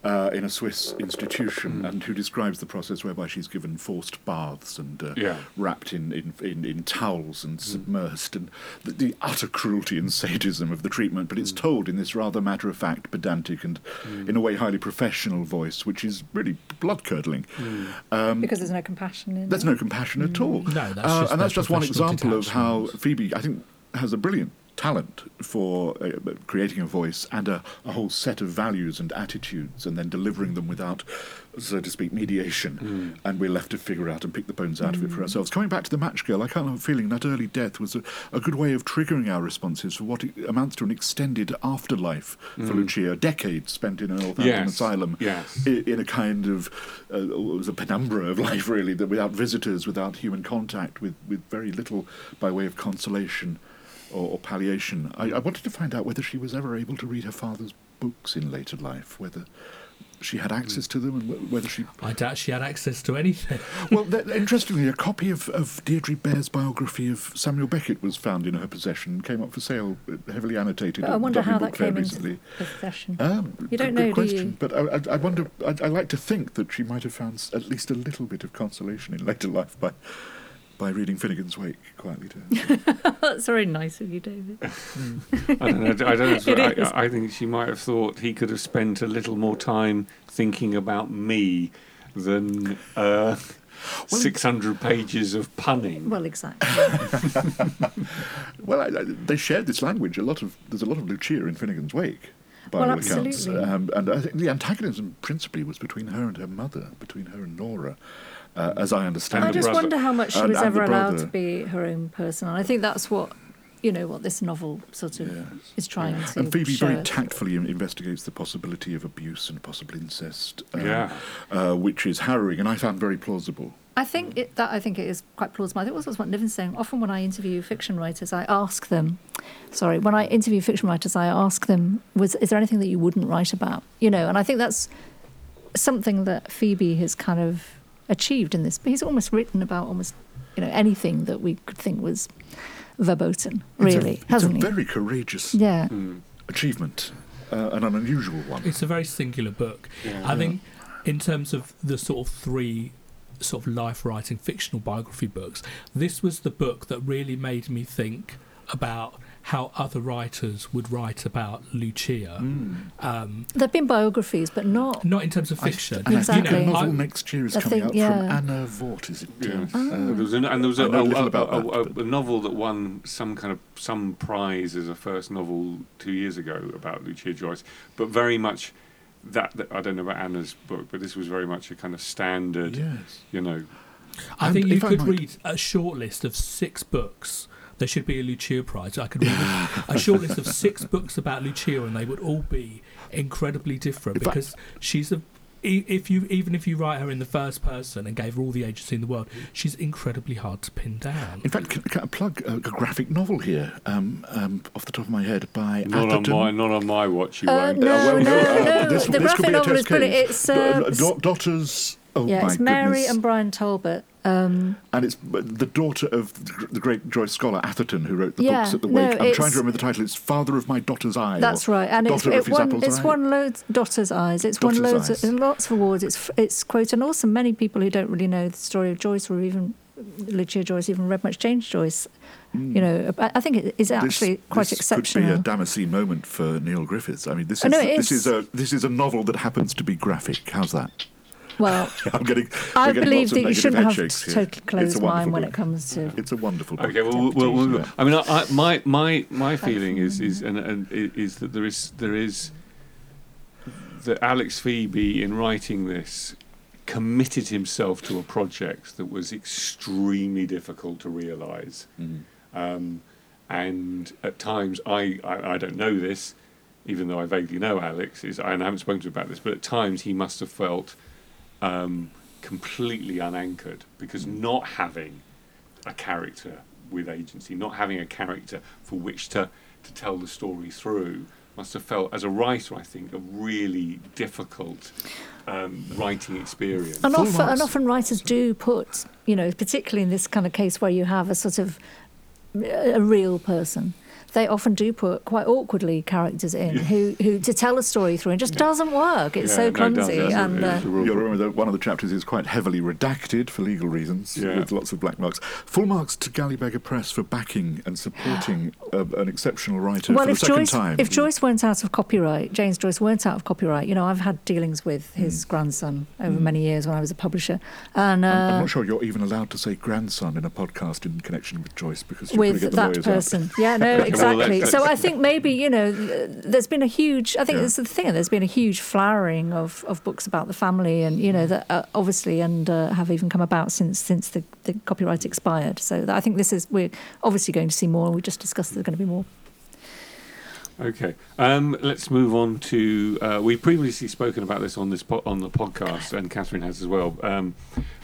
uh, in a Swiss institution, and who describes the process whereby she's given forced baths and uh, Yeah. wrapped in, in, in, in towels and submersed, and the, the utter cruelty and sadism of the treatment. But it's told in this rather matter of fact, pedantic, and in a way highly professional voice, which is really blood curdling. Um, Because there's no compassion in there's it. no compassion at all. No, that's Uh, just and that's their just one example of how. Pheby, I think, has a brilliant talent for uh, creating a voice and a, a whole set of values and attitudes, and then delivering them without, so to speak, mediation. And we're left to figure out and pick the bones out of it for ourselves. Coming back to the match girl, I can't help feeling that early death was a, a good way of triggering our responses for what amounts to an extended afterlife for Lucia, decades spent in an Northampton Yes, asylum yes. i- in a kind of uh, it was a penumbra of life really that without visitors without human contact with, with very little by way of consolation or, or palliation I, I wanted to find out whether she was ever able to read her father's books in later life whether she had access to them and whether she I doubt she had access to anything. well th- interestingly a copy of, of Deirdre Bair's biography of Samuel Beckett was found in her possession came up for sale uh, heavily annotated But I wonder Dublin how Book that came recently. into possession. Um, You don't good- know, good do question. you? But I, I, I wonder. I, I like to think that she might have found at least a little bit of consolation in later life by by reading Finnegans Wake quietly to her. That's very nice of you, David. I don't know. I, don't know It is. I, I think she might have thought he could have spent a little more time thinking about me than uh, 600 pages of punning. Well, exactly. well, I, I, they shared this language. A lot of there's a lot of Lucia in Finnegans Wake. By Well, all accounts, absolutely. um, and I think the antagonism principally was between her and her mother, between her and Nora, uh, as I understand. I just brother. wonder how much she And- was and ever the allowed to be her own person. And I think that's what, you know, what this novel sort of Yes. is trying to And Pheby show very tactfully investigates the possibility of abuse and possible incest, um, Yeah. uh, which is harrowing, and I found very plausible. I think it, that I think it is quite plausible. I think also what Niven's saying. Often when I interview fiction writers, I ask them, sorry, when I interview fiction writers, I ask them, was is there anything that you wouldn't write about? You know, and I think that's something that Pheby has kind of achieved in this. But he's almost written about almost, you know, anything that we could think was verboten, It's a- really, it's hasn't a he? very courageous yeah. Mm. achievement uh, and an unusual one. It's a very singular book. Yeah. I think, in terms of the sort of three sort of life writing fictional biography books, this was the book that really made me think about how other writers would write about Lucia. Um, There've been biographies, but not. not in terms of I- fiction. and I think Exactly. a novel I- next year is I coming think, out yeah. from Anna Vort, is it? Yeah. Uh, There was an, and there was a, I a, a- a- that, a- but- a novel that won some kind of some prize as a first novel two years ago about Lucia Joyce, but very much that, that I don't know about Anna's book, but this was very much a kind of standard, yes. you know. I And think you I could might- read a short list of six books. There should be a Lucia Prize. I could read a short list of six books about Lucia, and they would all be incredibly different In fact- because she's a. e- If you even if you write her in the first person and gave her all the agency in the world, she's incredibly hard to pin down. In fact, can, can I plug a, a graphic novel here, um, um, off the top of my head, by Not on my not on my watch, you Uh, won't. no, well, no, uh, no. this- the this graphic novel is brilliant. It's D- uh, uh, da- daughters. Oh yeah, it's Mary goodness. and Bryan Talbot. Um, and it's the daughter of the great Joyce scholar Atherton, who wrote the Yeah, books at the no, Wake. I'm trying to remember the title. It's Father of My Daughter's Eye. That's right, and it's it won it's won loads daughter's eyes. It's won Daughter's loads Eyes. of, lots of awards. It's it's quoted, and also many people who don't really know the story of Joyce or even Lucia Joyce, even read much James Joyce. You know, I, think it is This- actually quite this exceptional. Could be a Damascene moment for Neil Griffiths. I mean, this is know it this is. is a this is a novel that happens to be graphic. How's that? Well, I'm getting. I getting believe that you shouldn't have headshakes here. totally closed mind wonderful when book. it comes to. It's a wonderful book. Okay, well, well, well, well, Yeah. I mean, I, I, my my my feeling is is and, and is that there is there is that Alex Pheby in writing this committed himself to a project that was extremely difficult to realise, Mm. um, and at times I, I I don't know this, even though I vaguely know Alex, is and I haven't spoken to him about this, but at times he must have felt um, completely unanchored because not having a character with agency, not having a character for which to, to tell the story through, must have felt, as a writer, I think, a really difficult um, writing experience. And often, and often writers do put, you know, particularly in this kind of case where you have a sort of a real person, they often do put quite awkwardly characters in Yeah. who, who to tell a story through and just doesn't work. It's Yeah, so no, it clumsy. doesn't and uh, It's a real- You'll remember that one of the chapters is quite heavily redacted for legal reasons, Yeah. with lots of black marks. Full marks to Galley Beggar Press for backing and supporting uh, an exceptional writer well, for the if second Joyce, time. if Joyce weren't out of copyright, James Joyce weren't out of copyright. You know, I've had dealings with his grandson over many years when I was a publisher, and uh, I'm, I'm not sure you're even allowed to say grandson in a podcast in connection with Joyce because you're going to with get the that lawyers out. person. Yeah, no, well, exactly. so I think maybe you know, there's been a huge. I think Yeah. that's the thing. There's been a huge flowering of, of books about the family, and you know that uh, obviously and uh, have even come about since since the, the copyright expired. So that, I think this is we're obviously going to see more. We just discussed there's going to be more. Okay, um, let's move on to. Uh, we've previously spoken about this on this po- on the podcast, and Catherine has as well. Um,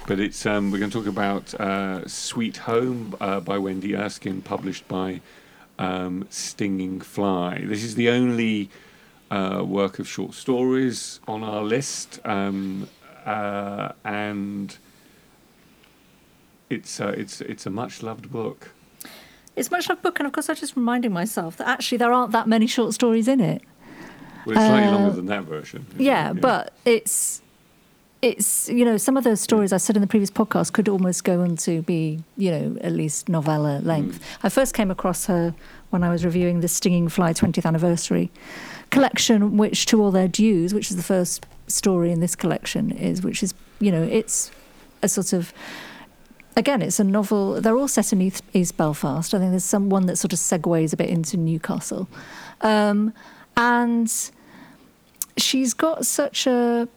but it's um, we're going to talk about uh, "Sweet Home" uh, by Wendy Erskine, published by um, Stinging Fly. This is the only uh, work of short stories on our list, um, uh, and it's uh, it's it's a much loved book. It's much loved book, and of course, I'm just reminding myself that actually there aren't that many short stories in it. Well, it's slightly Uh, longer than that version. isn't Yeah, but it's it's you know some of those stories I said in the previous podcast could almost go on to be you know at least novella length. I first came across her when I was reviewing the Stinging Fly 20th anniversary collection, which to all their dues, which is the first story in this collection, is which is you know it's a sort of again it's a novel. They're all set in East, East Belfast. I think there's some one that sort of segues a bit into Newcastle, um, and she's got such a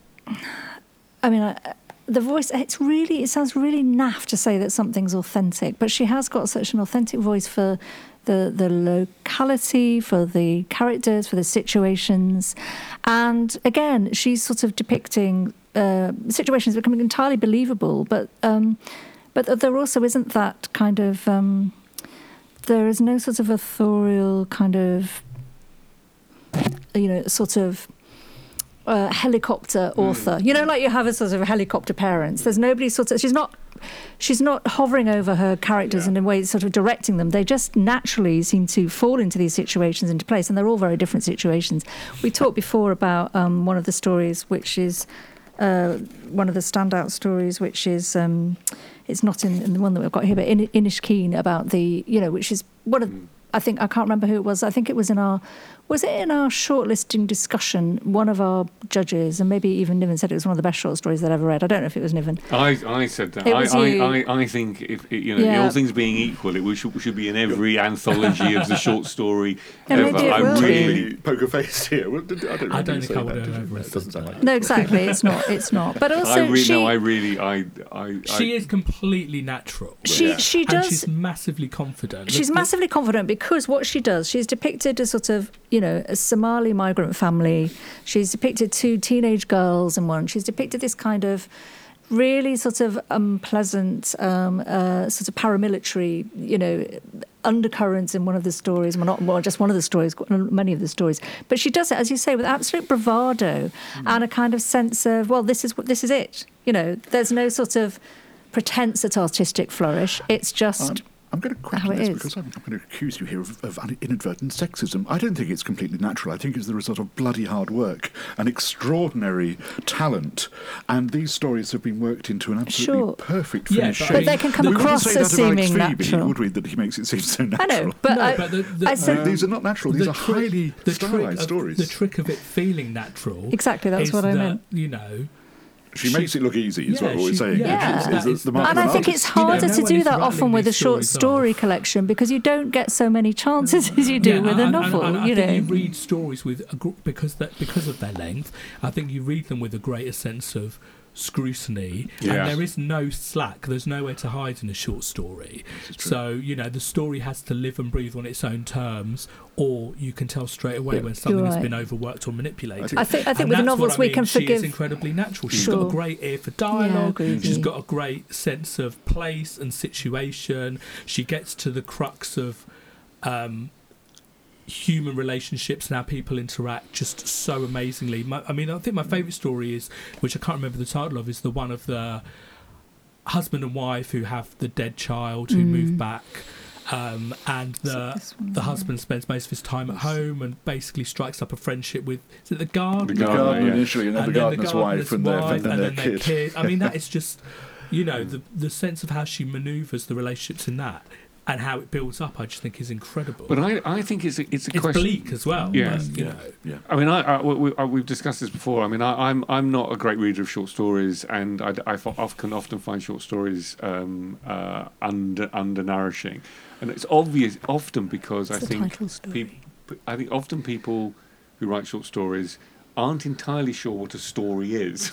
I mean, the voice, it's really, it sounds really naff to say that something's authentic, but she has got such an authentic voice for the, the locality, for the characters, for the situations. And again, she's sort of depicting uh, situations becoming entirely believable, but, um, but there also isn't that kind of, um, there is no sort of authorial kind of, you know, sort of uh, helicopter author. You know, like you have a sort of helicopter parents. There's nobody sort of. She's not. She's not hovering over her characters Yeah. in a way, sort of directing them. They just naturally seem to fall into these situations into place, and they're all very different situations. We talked before about um, one of the stories, which is uh, one of the standout stories, which is um, it's not in, in the one that we've got here, but in Inishkeen about the you know, which is one of Mm. I think I can't remember who it was. I think it was in our was it in our shortlisting discussion. One of our judges, and maybe even Niven said it was one of the best short stories that I've ever read. I don't know if it was Niven. I, I said that. It I, was you. I, I think if you know, Yeah. all things being equal, it should, should be in every anthology of the short story And ever. maybe it I will. really, poker faced here. Well, did- I don't, I don't think I would that, have did you? ever doesn't sound like No, exactly. It's not. It's not. But also, I really, she no, I really, I, I, She is completely natural. she Yeah. she and she's massively confident. She's The- the- massively confident because what she does, she's depicted as sort of, you know, a Somali migrant family. She's depicted two teenage girls and one. She's depicted this kind of really sort of unpleasant, um, uh, sort of paramilitary, you know, undercurrents in one of the stories. Well, not well, just one of the stories, many of the stories. But she does it, as you say, with absolute bravado and a kind of sense of, well, this is what this is it. You know, there's no sort of pretense at artistic flourish. It's just. I'm, I'm going to question this is. because I'm, I'm going to accuse you here of, of inadvertent sexism. I don't think it's completely natural. I think it's the result of bloody hard work and extraordinary talent. And these stories have been worked into an absolutely Sure. perfect Yeah, finish but- shape. But they can come we wouldn't across say as that of Alex seeming Pheby, natural. would we? That he makes it seem so I natural. know, but No, I, but the- the- I said um, these are not natural. These are trick- highly the stylized trick of, stories. The trick of it feeling natural. Exactly, that's is what I that, meant. You know, she, she- makes it look easy, is Yeah, what we're she- saying. yeah, She's- that is the- the and I think artist. it's You know, harder to do that often with a short story off. collection because you don't get so many chances as you do Yeah, with a novel. And, and I you think know, you read stories with a gr- because that because of their length. I think you read them with a greater sense of scrutiny, Yeah. and there is no slack. There's nowhere to hide in a short story. This is true. So you know the story has to live and breathe on its own terms, or you can tell straight away Yeah, when something has been overworked or manipulated. I think I think And with the that's what novels I we mean. can she forgive. is incredibly natural. She's got a great ear for dialogue. agree with She's you. got a great sense of place and situation. She gets to the crux of um, human relationships and how people interact just so amazingly. My, I mean, I think my favourite story is, which I can't remember the title of, is the one of the husband and wife who have the dead child who Mm. move back. Um, and the one, the yeah. husband spends most of his time at home and basically strikes up a friendship with is it the guard The the gardener, gardener yeah. initially, and then the gardener's wife, and, their, and then their kid. I mean, that is just, you know, the the sense of how she manoeuvres the relationships in that and how it builds up. I just think is incredible. But I, I think it's a, it's a it's question. bleak as well. Yes. but, you Yeah. know. Yeah. I mean, I, I, we, we- we've discussed this before. I mean, I, I'm I'm not a great reader of short stories, and I, I fo- often often find short stories um, uh, under undernourishing, and it's obvious often because It's I think title story. peop- I think often people who write short stories aren't entirely sure what a story is.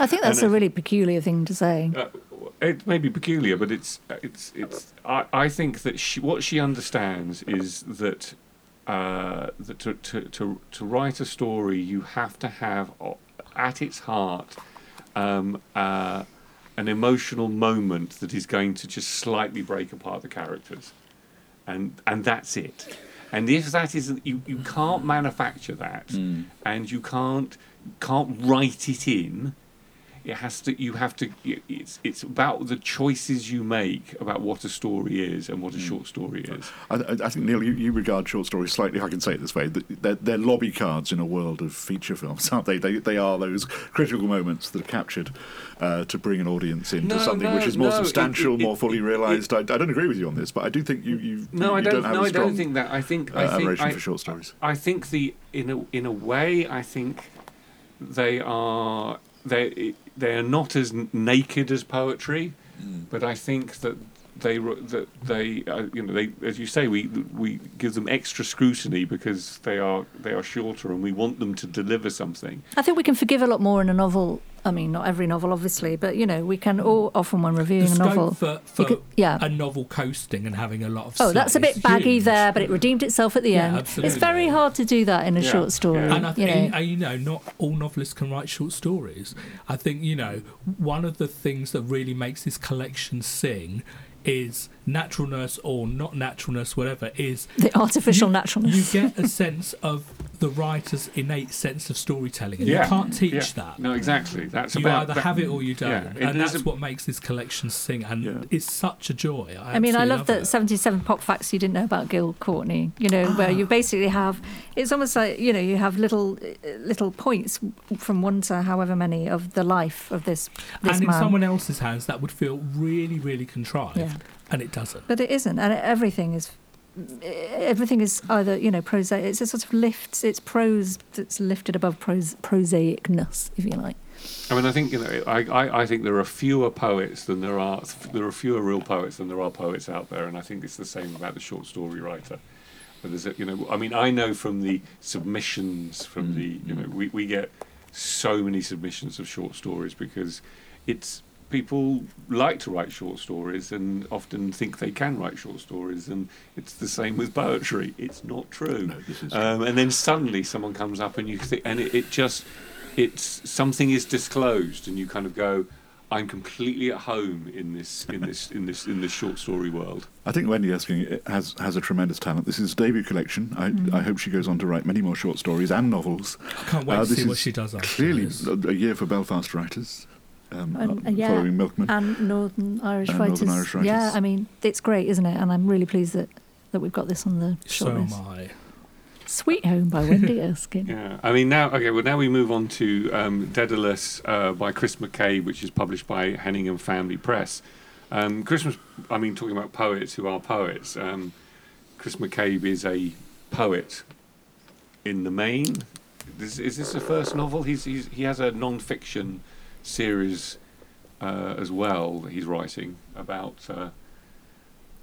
I think that's and a I- really peculiar thing to say. Uh, it may be peculiar, but it's it's it's. I, I think that she, what she understands is that uh, that to, to to to write a story, you have to have at its heart um, uh, an emotional moment that is going to just slightly break apart the characters, and and that's it. And if that isn't, you, you can't manufacture that, Mm. and you can't can't write it in it has to you have to it's it's about the choices you make about what a story is and what a short story is I, I think Neil, you, you regard short stories slightly. if I can say it this way: they're, they're lobby cards in a world of feature films, aren't they? They, they are those critical moments that are captured uh, to bring an audience into No, something no, which is more no, substantial, it- more it- fully it- realised. I, I don't agree with you on this, but I do think you you, no you i don't, have no i don't think that i think uh, i think admiration I, for short stories. I think the in a in a way I think they are they they are not as naked as poetry, but I think that they that they uh, you know they as you say we we give them extra scrutiny because they are they are shorter and we want them to deliver something. I think we can forgive a lot more in a novel. I mean, not every novel, obviously, but you know, we can all mm. often when The reviewing a novel. for, for could- yeah. a novel coasting and having a lot of Oh, that's a bit baggy huge. there, but it redeemed itself at the Yeah, end. absolutely. It's very hard to do that in a Yeah, short story. yeah. And I you know. and, you know, not all novelists can write short stories. I think, you know, one of the things that really makes this collection sing is naturalness or not naturalness, whatever, is the artificial you, naturalness. you get a sense of the writer's innate sense of storytelling. And Yeah, you can't teach yeah. that. No, exactly. That's You about either that- have it or you don't. Yeah, it and that's a- what makes this collection sing. And Yeah. it's such a joy. I, I mean, I absolutely love that it. 77 pop facts you didn't know about Gil Courtney, you know, where Ah. you basically have, it's almost like, you know, you have little uh, little points from one to however many of the life of this, this and in someone else's hands, that would feel really, really contrived. Yeah. And it doesn't. But it isn't, and everything is. Everything is either, you know, prosaic. It's a sort of lifts. It's prose that's lifted above pros, prosaicness, if you like. I mean, I think you know, I, I, I think there are fewer poets than there are there are fewer real poets than there are poets out there, and I think it's the same about the short story writer. But there's a, you know, I mean, I know from the submissions from mm. the you know we, we get so many submissions of short stories because it's people like to write short stories and often think they can write short stories, and it's the same with poetry. It's not true. No, this is Um, and then suddenly someone comes up and you think, and it, it just, it's something is disclosed, and you kind of go, I'm completely at home in this, in this, in this, in this short story world. I think Wendy Erskine has has a tremendous talent. This is a debut collection. I, Mm. I hope she goes on to write many more short stories and novels. I can't wait Uh, to see what is she does after Clearly, this. a, a year for Belfast writers. Um, And, uh, uh, yeah, following Milkman. and Northern Irish And writers. Northern Irish Yeah. I mean, it's great, isn't it? And I'm really pleased that, that we've got this on the So am shortlist. I. Sweet Home by Wendy Erskine. Yeah, I mean now, okay, well now we move on to um, Daedalus uh, by Chris McCabe, which is published by Henningham Family Press. Um, Christmas, I mean, talking about poets who are poets. Um, Chris McCabe is a poet in the main. Is, is this the first novel? He's, he's he has a non-fiction series uh, as well that he's writing about uh,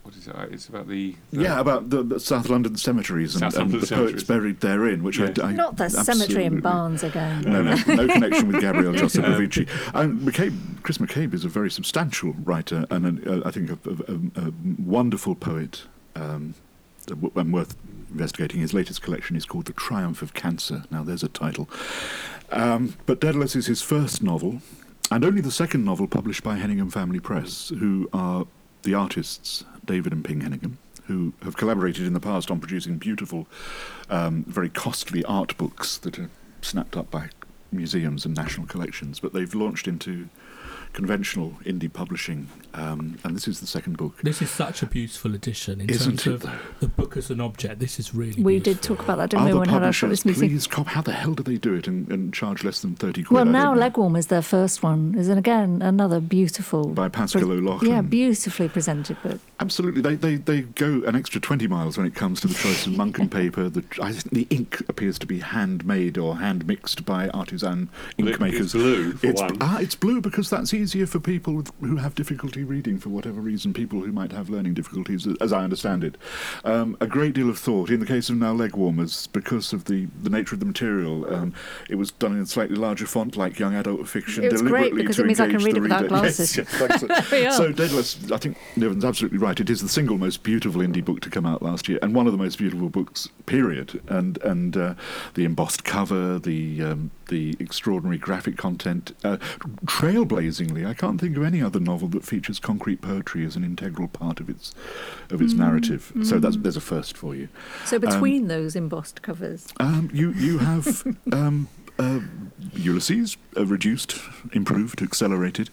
what is it? Uh, It's about the, the Yeah, about the, the South London cemeteries and, South and the cemeteries. poets buried therein, which Yes. I, I Not the cemetery in Barnes again. No, no, no connection with Gabriel Josipovici. And McCabe, Chris McCabe is a very substantial writer and an, uh, I think a, a, a, a wonderful poet um, and worth investigating. His latest collection is called The Triumph of Cancer. Now, there's a title. Um, but Daedalus is his first novel, and only the second novel published by Henningham Family Press, who are the artists David and Ping Henningham, who have collaborated in the past on producing beautiful, um, very costly art books that are snapped up by museums and national collections. But they've launched into conventional indie publishing, um, and this is the second book. This is such a beautiful edition in Isn't terms it, of though? the book as an object. This is really We did talk about that, didn't we, when we had our publishers, shortlist meeting? please, cop, how the hell do they do it and, and charge less than 30 quid? Well, now. Legwarm is their first one, is and again another beautiful, By Pascal pre- O'Loughlin. yeah, beautifully presented book. Absolutely, they, they they go an extra twenty miles when it comes to the choice of monk and paper. The I think the ink appears to be handmade or hand mixed by artisan ink makers. It's makers. blue, for It's, one. ah, it's blue because that's easier for people with- who have difficulty reading for whatever reason. People who might have learning difficulties, as I understand it. Um, a great deal of thought in the case of now leg warmers because of the, the nature of the material. Um, it was done in a slightly larger font, like young adult fiction. It was great because to it means I can read it without reader. glasses. Yes, yes, thanks. we are. So Daedalus, I think Niven's absolutely right. It is the single most beautiful indie book to come out last year, and one of the most beautiful books, period. And and uh, the embossed cover, the um, the extraordinary graphic content, uh, trailblazingly, I can't think of any other novel that features concrete poetry as an integral part of its of its narrative. So that's there's a first for you. So between those embossed covers, Um, you you have um, uh, Ulysses, uh, reduced, improved, accelerated.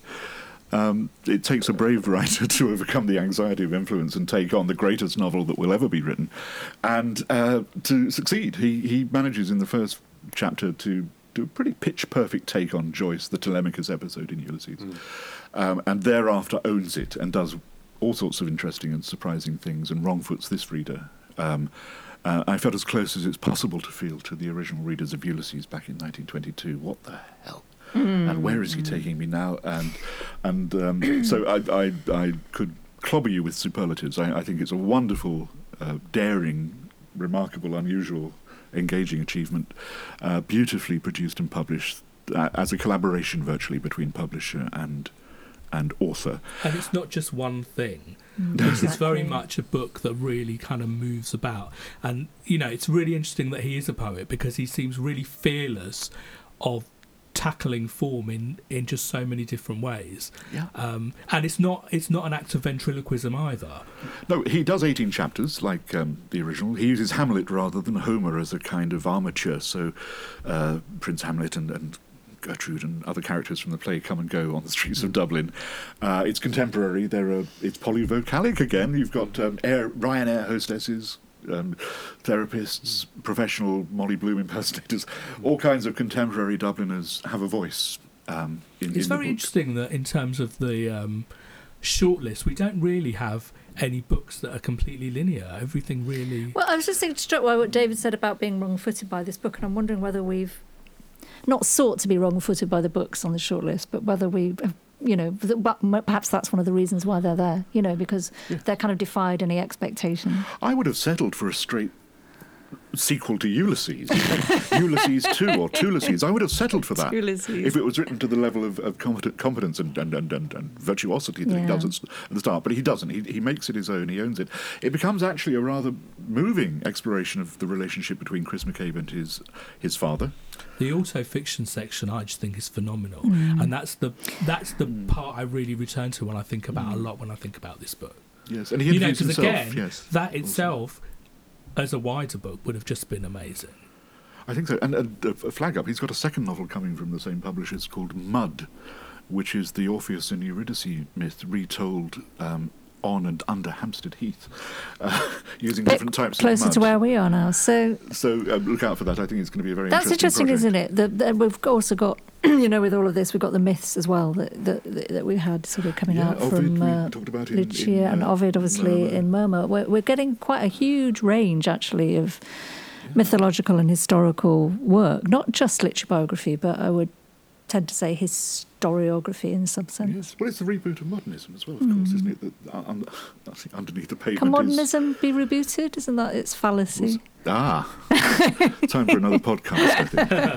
Um, it takes a brave writer to overcome the anxiety of influence and take on the greatest novel that will ever be written, and uh, to succeed. He he manages in the first chapter to do a pretty pitch perfect take on Joyce, the Telemachus episode in Ulysses, um, and thereafter owns it and does all sorts of interesting and surprising things and wrongfoots this reader. Um, uh, I felt as close as it's possible to feel to the original readers of Ulysses back in 1922. What the hell? And where is he taking me now? And and um, so I, I I could clobber you with superlatives. I, I think it's a wonderful, uh, daring, remarkable, unusual, engaging achievement, uh, beautifully produced and published uh, as a collaboration virtually between publisher and and author. And it's not just one thing. Mm, This is very much a book that really kind of moves about. And, you know, it's really interesting that he is a poet because he seems really fearless of tackling form in, in just so many different ways. Yeah. Um, and it's not it's not an act of ventriloquism either. No, he does 18 chapters, like um, the original. He uses Hamlet rather than Homer as a kind of armature, so uh, Prince Hamlet and, and Gertrude and other characters from the play come and go on the streets of Dublin. Uh, it's contemporary. There are it's polyvocalic again. You've got um, air, Ryanair hostesses. Um, therapists, professional Molly Bloom impersonators, all kinds of contemporary Dubliners have a voice. Um, in, It's in very book. interesting that in terms of the um, shortlist, we don't really have any books that are completely linear. Everything really. Well, I was just thinking, struck by what David said about being wrong-footed by this book, and I'm wondering whether we've not sought to be wrong-footed by the books on the shortlist, but whether we, have, you know, but perhaps that's one of the reasons why they're there. You know, because they're kind of defied any expectation. I would have settled for a straight sequel to Ulysses, Ulysses 2 or Tulysses. I would have settled for that. Ulysses. If it was written to the level of, of competence and, and, and, and, and virtuosity that he does at, at the start, but he doesn't. He, he makes it his own, he owns it. It becomes actually a rather moving exploration of the relationship between Chris McCabe and his, his father. The auto fiction section, I just think, is phenomenal, Mm. and that's the that's the Mm. part I really return to when I think about a lot when I think about this book. Yes, and he you know, because himself. again, yes, that also. itself, as a wider book, would have just been amazing. I think so. And, and uh, a flag up, he's got a second novel coming from the same publishers called Mud, which is the Orpheus and Eurydice myth retold um, on and under Hampstead Heath, uh, using different types Closer of mud. to where we are now. So So uh, look out for that. I think it's going to be a very interesting. that's interesting, interesting, project. isn't it? The, we've also got, you know, with all of this, we've got the myths as well that that, that we had sort of coming Yeah, out Ovid, from uh, in, Lucia in, and uh, Ovid, obviously, in Murmur. We're, we're getting quite a huge range, actually, of mythological and historical work. Not just literature biography, but I would tend to say historiography in some sense. Yes, well, it's the reboot of modernism as well, of course, isn't it? That, uh, un- underneath the pavement Can is modernism be rebooted? Isn't that its fallacy? ah, time for another podcast. I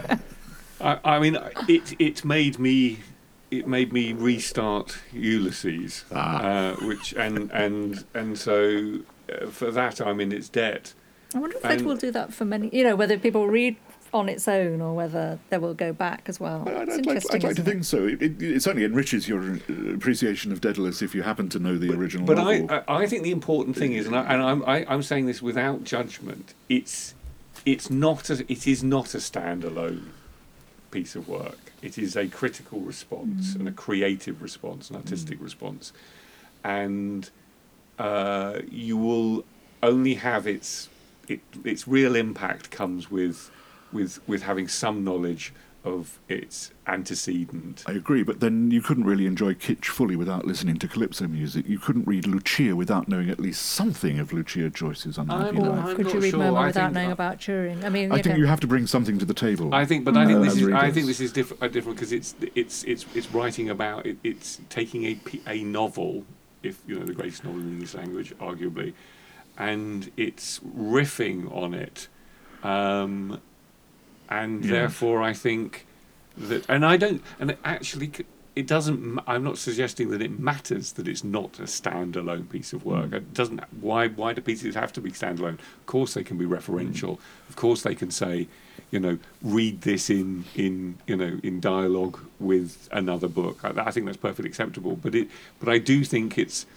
think. I, I mean, it it made me it made me restart Ulysses, Ah. uh, which and and and so uh, for that I'm in its debt. I wonder if it And- will do that for many. You know, whether people read on its own or whether they will go back as well. I'd, it's I'd like, interesting. I'd like to isn't it? think so. It, it, it certainly enriches your uh, appreciation of Daedalus if you happen to know the original But novel. I, I I think the important thing is, and, I, and I'm I, I'm saying this without judgment. It's it's not a, it is not a standalone piece of work. It is a critical response and a creative response, an artistic response, and uh, you will only have its it, its real impact comes with with with having some knowledge of its antecedent. I agree, but then you couldn't really enjoy Kitch fully without listening to calypso music. You couldn't read Lucia without knowing at least something of Lucia Joyce's Unhappy I'm- Life. I'm could you read sure. Murmur without think- knowing about Turing? I mean, I you think you have to bring something to the table. I think, but I think Uh, this as is. I think this is diff- uh, different because it's it's it's it's writing about it, it's taking a a novel, if you know the greatest novel in the English language, arguably, and it's riffing on it, um, and Yeah. therefore I think that, and I don't, and it actually. It doesn't. I'm not suggesting that it matters that it's not a standalone piece of work. Mm. It doesn't. Why? Why do pieces have to be standalone? Of course, they can be referential. Of course, they can say, you know, read this in in you know in dialogue with another book. I, I think that's perfectly acceptable. But it. But I do think it's.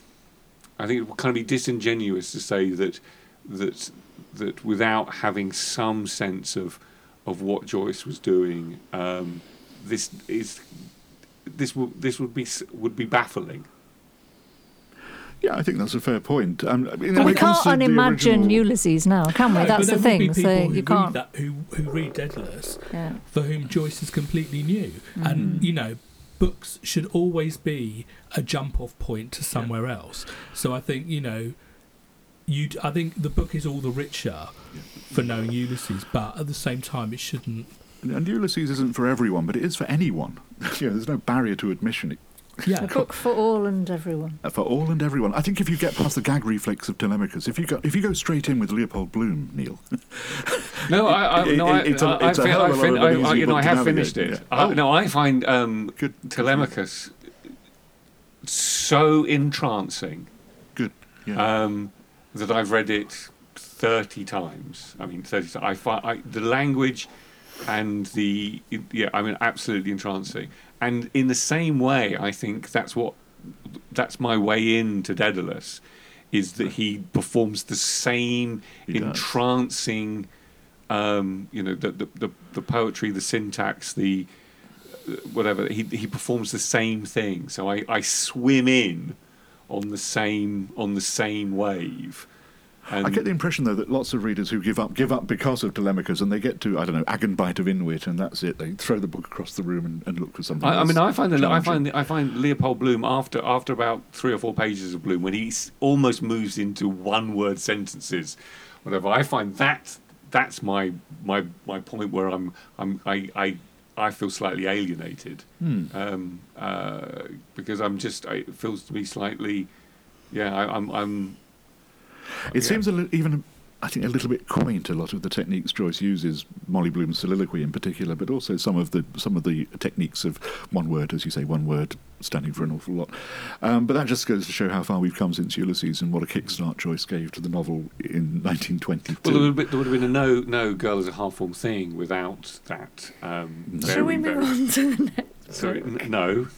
I think it would kind of be disingenuous to say that that that without having some sense of of what Joyce was doing, um, this is this would this would be would be baffling. yeah, I think that's a fair point. Um, I mean, we can't to unimagine original- Ulysses now, can we? No, That's the there will be thing. So you can't. that, who who read Daedalus Yeah. for whom Joyce is completely new, Mm-hmm. and you know, books should always be a jump-off point to somewhere else. So I think you know, you. I think the book is all the richer for knowing Ulysses, but at the same time, it shouldn't. And Ulysses isn't for everyone, but it is for anyone. you know, there's no barrier to admission. It, Yeah, A book for all and everyone. uh, for all and everyone. I think if you get past the gag reflex of Telemachus, if you go if you go straight in with Leopold Bloom, Neil, No, I, I, It- no, I, it- it's a- I, it's a I, hell of a I, lot fin- I, I, you know, I have finished it. yeah. I, Oh. no, I find um, good. Telemachus so entrancing Good. Yeah. um, that I've read it thirty times. I mean, thirty. times. I find I, the language and the yeah, I mean, absolutely entrancing. And in the same way, I think that's what that's my way into Daedalus, is that he performs the same He does. entrancing, um, you know, the, the the the poetry, the syntax, the uh, whatever. He he performs the same thing. So I I swim in on the same on the same wave. And I get the impression, though, that lots of readers who give up give up because of Telemachus, and they get to I don't know Agenbite of Inwit, and that's it. They throw the book across the room and, and look for something. I, I mean, I find that I find I find Leopold Bloom after after about three or four pages of Bloom, when he almost moves into one word sentences, whatever. I find that that's my my my point where I'm I'm I I, I feel slightly alienated Hmm. um, uh, because I'm just it feels to me slightly, yeah. I, I'm I'm It yeah. seems a li- even, I think, a little bit quaint. A lot of the techniques Joyce uses, Molly Bloom's soliloquy in particular, but also some of the some of the techniques of one word, as you say, one word standing for an awful lot. Um, but that just goes to show how far we've come since Ulysses and what a kickstart Joyce gave to the novel in 1922. Well, there would, be, there would have been a no, no girl is a half formed thing without that. Um, No. Shall we move on to the next? Sorry, n- no.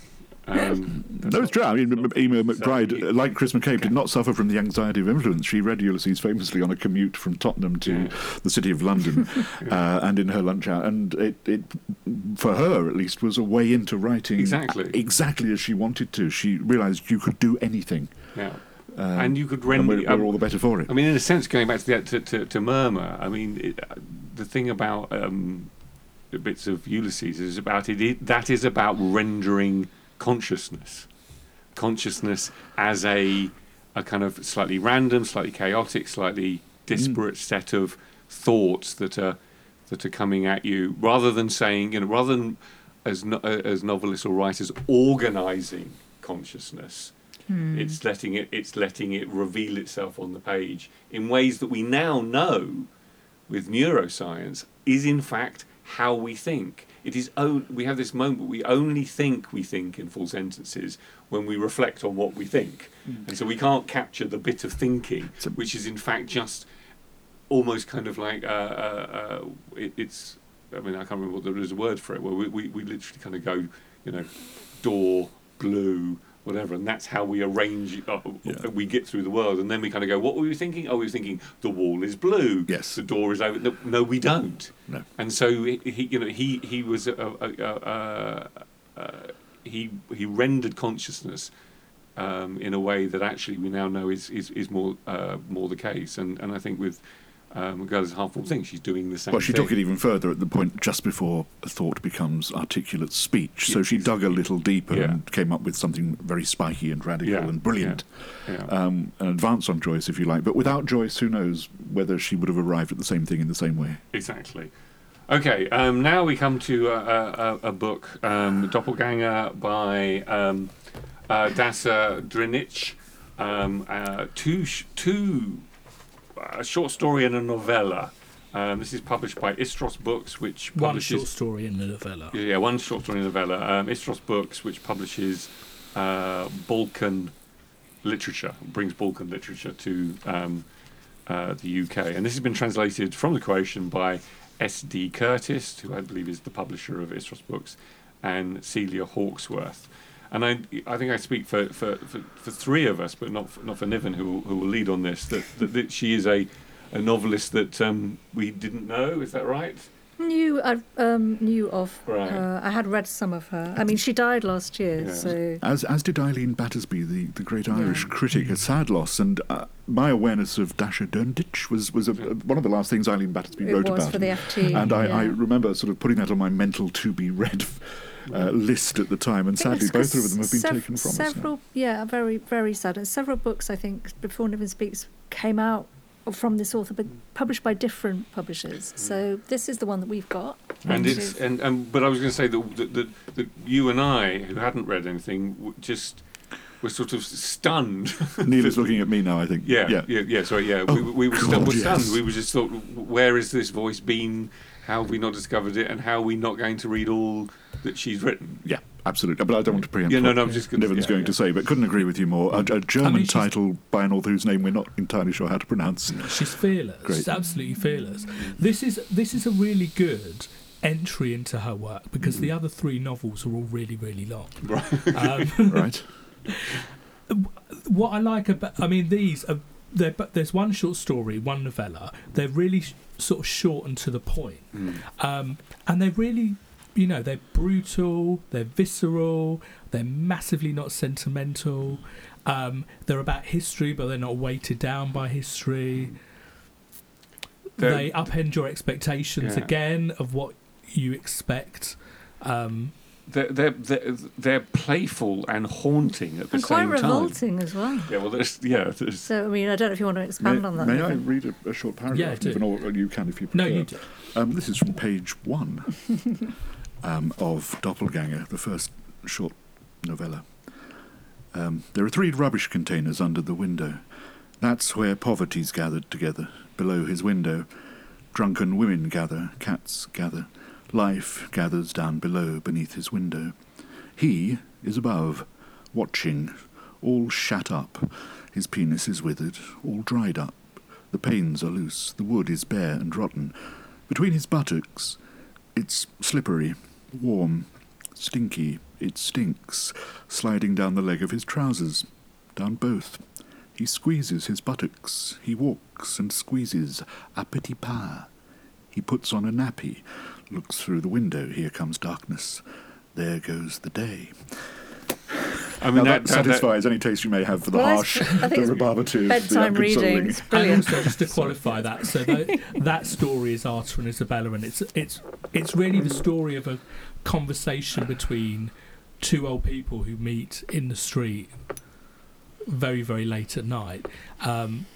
Um, No, it's true. I mean, Eimear McBride, So- like Chris McCabe, did not suffer from the anxiety of influence. She read Ulysses famously on a commute from Tottenham to Yeah. the city of London, uh, and in her lunch hour. And it, it, for her at least, was a way into writing Exactly. exactly as she wanted to. She realised you could do anything, yeah. um, and you could and render. we're, we're all the better for it. I mean, in a sense, going back to the to, to, to murmur. I mean, it, uh, the thing about um, bits of Ulysses is about it, it. That is about rendering consciousness, consciousness as a a kind of slightly random, slightly chaotic, slightly hmm. disparate set of thoughts that are that are coming at you, rather than saying, you know, rather than as no, as novelists or writers organizing consciousness. Hmm. It's letting it it's letting it reveal itself on the page in ways that we now know with neuroscience is in fact how we think. It is we have this moment we only think we think in full sentences when we reflect on what we think, and so we can't capture the bit of thinking which is in fact just almost kind of like uh, uh, uh, it, it's. I mean, I can't remember what there is a word for it. Where we, we, we literally kind of go, you know, door, blue, whatever, and that's how we arrange. Uh, Yeah. We get through the world, and then we kind of go, what were we thinking? Oh, we were thinking the wall is blue. Yes. The door is open. No, no we don't. No. And so he, he you know, he he was a, a, a, a, a, he he rendered consciousness um, in a way that actually we now know is is, is more uh, more the case. And and I think with um, Gerda's harmful thing, she's doing the same. Well, she thing. took it even further at the point just before a thought becomes articulate speech. So she dug a little deeper Yeah. and came up with something very spiky and radical Yeah, and brilliant. Um, an advance on Joyce, if you like. But without Joyce, who knows whether she would have arrived at the same thing in the same way. Exactly. Okay, um, now we come to a, a, a book, um, Doppelganger by um, uh, Dasa Drndic. Um, uh, two, sh- two, a short story and a novella. Um, this is published by Istros Books, which One publishes short story in the novella. yeah, one short story and a novella. Um, Istros Books, which publishes uh, Balkan literature, brings Balkan literature to um, uh, the UK. And this has been translated from the Croatian by S.D. Curtis, who I believe is the publisher of Istros Books, and Celia Hawksworth. And I, I think I speak for, for, for, for three of us, but not for, not for Niven, who, will- who will lead on this, that, that, that she is a, a novelist that um, we didn't know. Is that right? Knew I um, knew of Right. her. I had read some of her. I mean, she died last year, Yeah. so As as did Eileen Battersby, the, the great Irish Yeah. critic, a sad loss. And uh, my awareness of Dasa Drndic was, was a, one of the last things Eileen Battersby it wrote was about. for the FT. and I, I remember sort of putting that on my mental to be read uh, list at the time, and sadly, both of them have been sev- taken from us. now. several, Yeah, very, very sad. And several books, I think, before Niven Speaks came out from this author, but published by different publishers. So this is the one that we've got. and it's is- and, and but I was going to say that, that, that, that you and I, who hadn't read anything, w- just were sort of stunned. Neil is looking at me now, I think. yeah, yeah, yeah, Sorry, yeah. we, Oh, we were, stu- God, were stunned. We were just thought, where has this voice been? How have we not discovered it? And how are we not going to read all that she's written? Yeah, absolutely. But I don't want to preempt Yeah, no, what no, I'm just gonna- Niven's yeah, going yeah. to say, but couldn't agree with you more. A, a German she's- title by an author whose name we're not entirely sure how to pronounce. She's fearless. Great. She's absolutely fearless. This is this is a really good entry into her work because the other three novels are all really really long. Right. Um, right? what I like about, I mean, these are. But there's one short story, one novella. They're really sh- sort of short and to the point, um, and they're really, you know, they're brutal, they're visceral, they're massively not sentimental. Um, they're about history, but they're not weighted down by history. They're- they upend your expectations Yeah. again of what you expect. Um, They're, they're, they're, they're playful and haunting at the and same time. Quite revolting as well. Yeah, well, there's, yeah, there's, So, I mean, I don't know if you want to May, expand on that. may I Niven. read a, a short paragraph? Yeah, do. Niven, or, or you can if you prefer. no, prefer. you do. Um, this is from page one um, of Doppelganger, the first short novella. Um, there are three rubbish containers under the window. That's where poverty's gathered together. Below his window, drunken women gather, cats gather. Life gathers down below, beneath his window. He is above, watching, all shat up. His penis is withered, all dried up. The panes are loose, the wood is bare and rotten. Between his buttocks, it's slippery, warm, stinky, it stinks, sliding down the leg of his trousers, down both. He squeezes his buttocks, he walks and squeezes, a petit pas. He puts on a nappy, looks through the window, here comes darkness. There goes the day. I mean, Now that, that, satisfies any taste you may have for the Well, I harsh, think the it's rebarbative, Bedtime the reading. It's And brilliant. also, just to qualify that, so that, that story is Arthur and Isabella, and it's it's it's really the story of a conversation between two old people who meet in the street very very late at night. Um,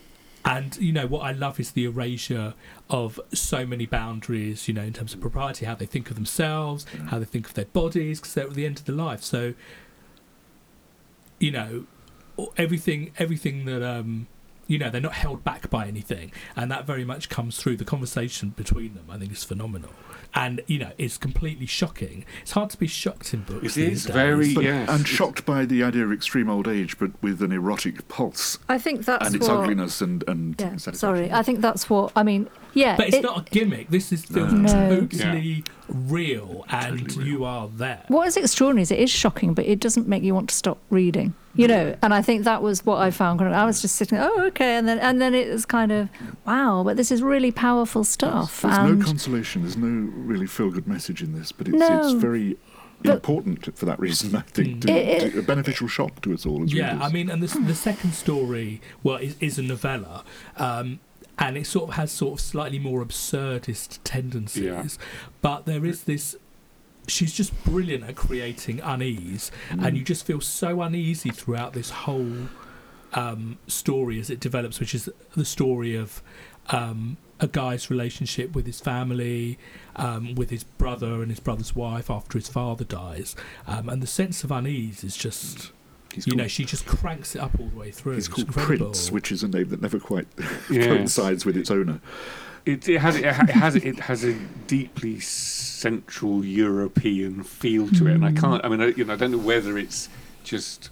and you know what I love is the erasure of so many boundaries. You know, in terms of propriety, how they think of themselves, how they think of their bodies, because they're at the end of the life. So, you know, everything, everything that um, you know, they're not held back by anything, and that very much comes through the conversation between them. I think is phenomenal, and you know, it's completely shocking. It's hard to be shocked in books. It these is days. very- But, Yes. And shocked by the idea of extreme old age, but with an erotic pulse I think that's and its what. ugliness and and Yeah, sorry. I think that's what. I mean, yeah. But it's it- not a gimmick. This is feels No. totally real, and Totally real. you are there. What is extraordinary is it is shocking, but it doesn't make you want to stop reading. You know, and I think that was what I found. kind I was just sitting, oh, okay, and then and then it was kind of, wow, but this is really powerful stuff. There's and no consolation. There's no really feel-good message in this, but it's No. it's very But- important for that reason. I think to, It- it- to- a beneficial shock to us all as Yeah, readers. I mean, and the, the second story, well, is, is a novella, um, and it sort of has sort of slightly more absurdist tendencies. Yeah. But there is this. She's just brilliant at creating unease, and you just feel so uneasy throughout this whole um, story as it develops, which is the story of um, a guy's relationship with his family, um, with his brother and his brother's wife after his father dies, um, and the sense of unease is just he's you called, know, she just cranks it up all the way through. he's It's called incredible. Prince, which is a name that never quite Yes. coincides with its owner. It, it has it, has it has a deeply Central European feel to it, and I can't. I mean, I, you know, I don't know whether it's just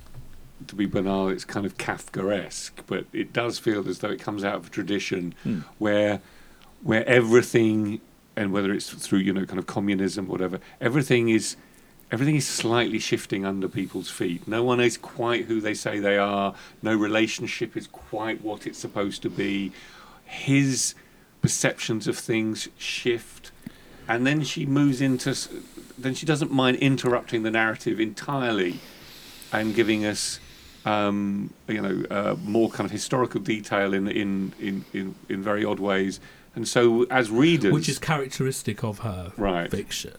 to be banal. It's kind of Kafkaesque, but it does feel as though it comes out of a tradition Hmm. where where everything, and whether it's through you know kind of communism, whatever, everything is everything is slightly shifting under people's feet. No one is quite who they say they are. No relationship is quite what it's supposed to be. His perceptions of things shift, and then she moves into. Then she doesn't mind interrupting the narrative entirely, and giving us, um, you know, uh, more kind of historical detail in in in in, in very odd ways. And so, as readers, which is characteristic of her Right. fiction.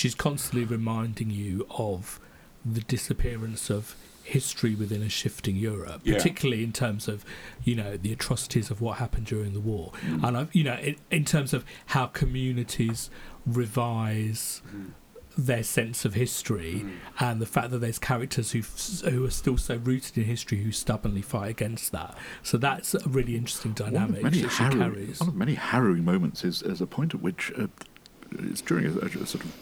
She's constantly reminding you of the disappearance of history within a shifting Europe, Yeah. particularly in terms of, you know, the atrocities of what happened during the war, Mm. and I've, you know, in, in terms of how communities revise Mm. their sense of history and the fact that there's characters who who are still so rooted in history who stubbornly fight against that. So that's a really interesting One dynamic of, many harrowing, carries. one of many harrowing moments is, is a point at which uh, it's during a, a sort of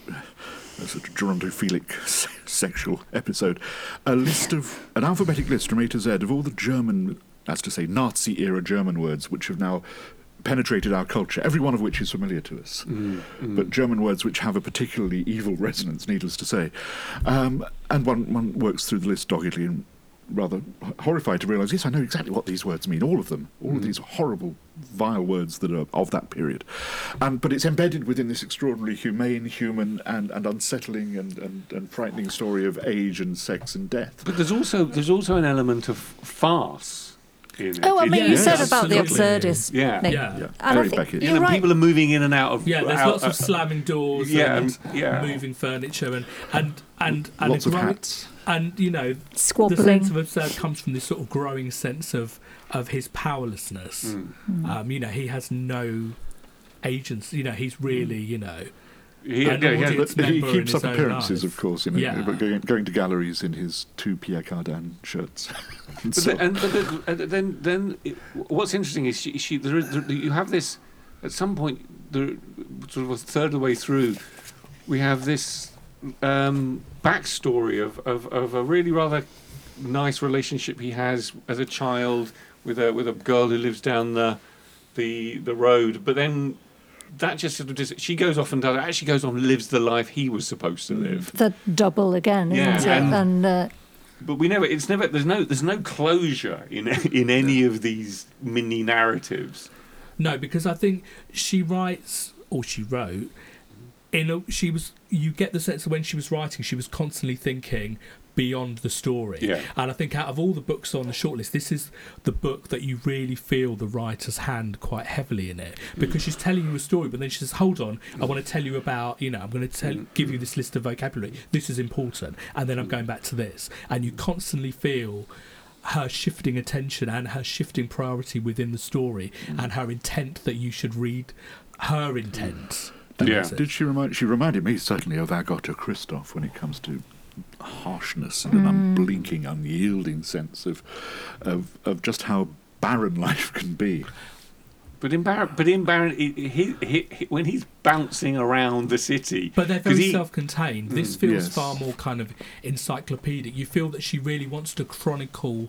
a sort of gerontophilic se- sexual episode. A list of an alphabetic list from A to Z of all the German, that's to say, Nazi era German words which have now penetrated our culture. Every one of which is familiar to us Mm, mm. but German words which have a particularly evil resonance, needless to say. Um, and one, one works through the list doggedly and rather horrified to realise, yes, I know exactly what these words mean, all of them, all of Mm. these horrible, vile words that are of that period. Um, but it's embedded within this extraordinarily humane, human, and, and unsettling and, and, and frightening story of age and sex and death. But there's also there's also an element of farce in it. Oh, I mean, Yeah, you said about the absolutely. absurdist. Yeah. thing. Yeah. Yeah, And I think You You're know, right. people are moving in and out of Yeah, there's out- lots of uh, slamming doors yeah, and, and- yeah. moving furniture and and and and, Lots a of growing- hats. and you know Squabbling. the sense of absurd comes from this sort of growing sense of of his powerlessness. Mm. Um, you know, he has no agency. You know, he's really you know He, An yeah, he But he keeps up appearances, life. of course, you know, Yeah. but going, going to galleries in his two Pierre Cardin shirts. and But, so then, and, but then, and then, then it, what's interesting is she, she there is, there, you have this at some point, there, sort of a third of the way through, we have this um, backstory of, of, of a really rather nice relationship he has as a child with a with a girl who lives down the the the road, but then. That just sort of dis- she goes off and does actually goes on and lives the life he was supposed to live. The double again, isn't Yeah, it? and- And, uh, But we never. It's never. There's no. There's no closure in in any of these mini narratives. no because I think she writes or she wrote in a, she was you get the sense that when she was writing she was constantly thinking beyond the story. Yeah. and I think out of all the books on the shortlist this is the book that you really feel the writer's hand quite heavily in it. Mm. Because she's telling you a story but then she says hold on I want to tell you about you know I'm going to tell mm. give you this list of vocabulary. This is important. And then I'm mm. going back to this. And you constantly feel her shifting attention and her shifting priority within the story and her intent that you should read her intent. That Yeah. Did she remind? She reminded me certainly of Agota Kristof when it comes to harshness and an mm. unblinking, unyielding sense of, of of just how barren life can be. But in Baron, but in Baron, he, he, he, he- when he's bouncing around the city, But they're very he- self-contained. This mm, feels yes. far more kind of encyclopedic. You feel that she really wants to chronicle mm.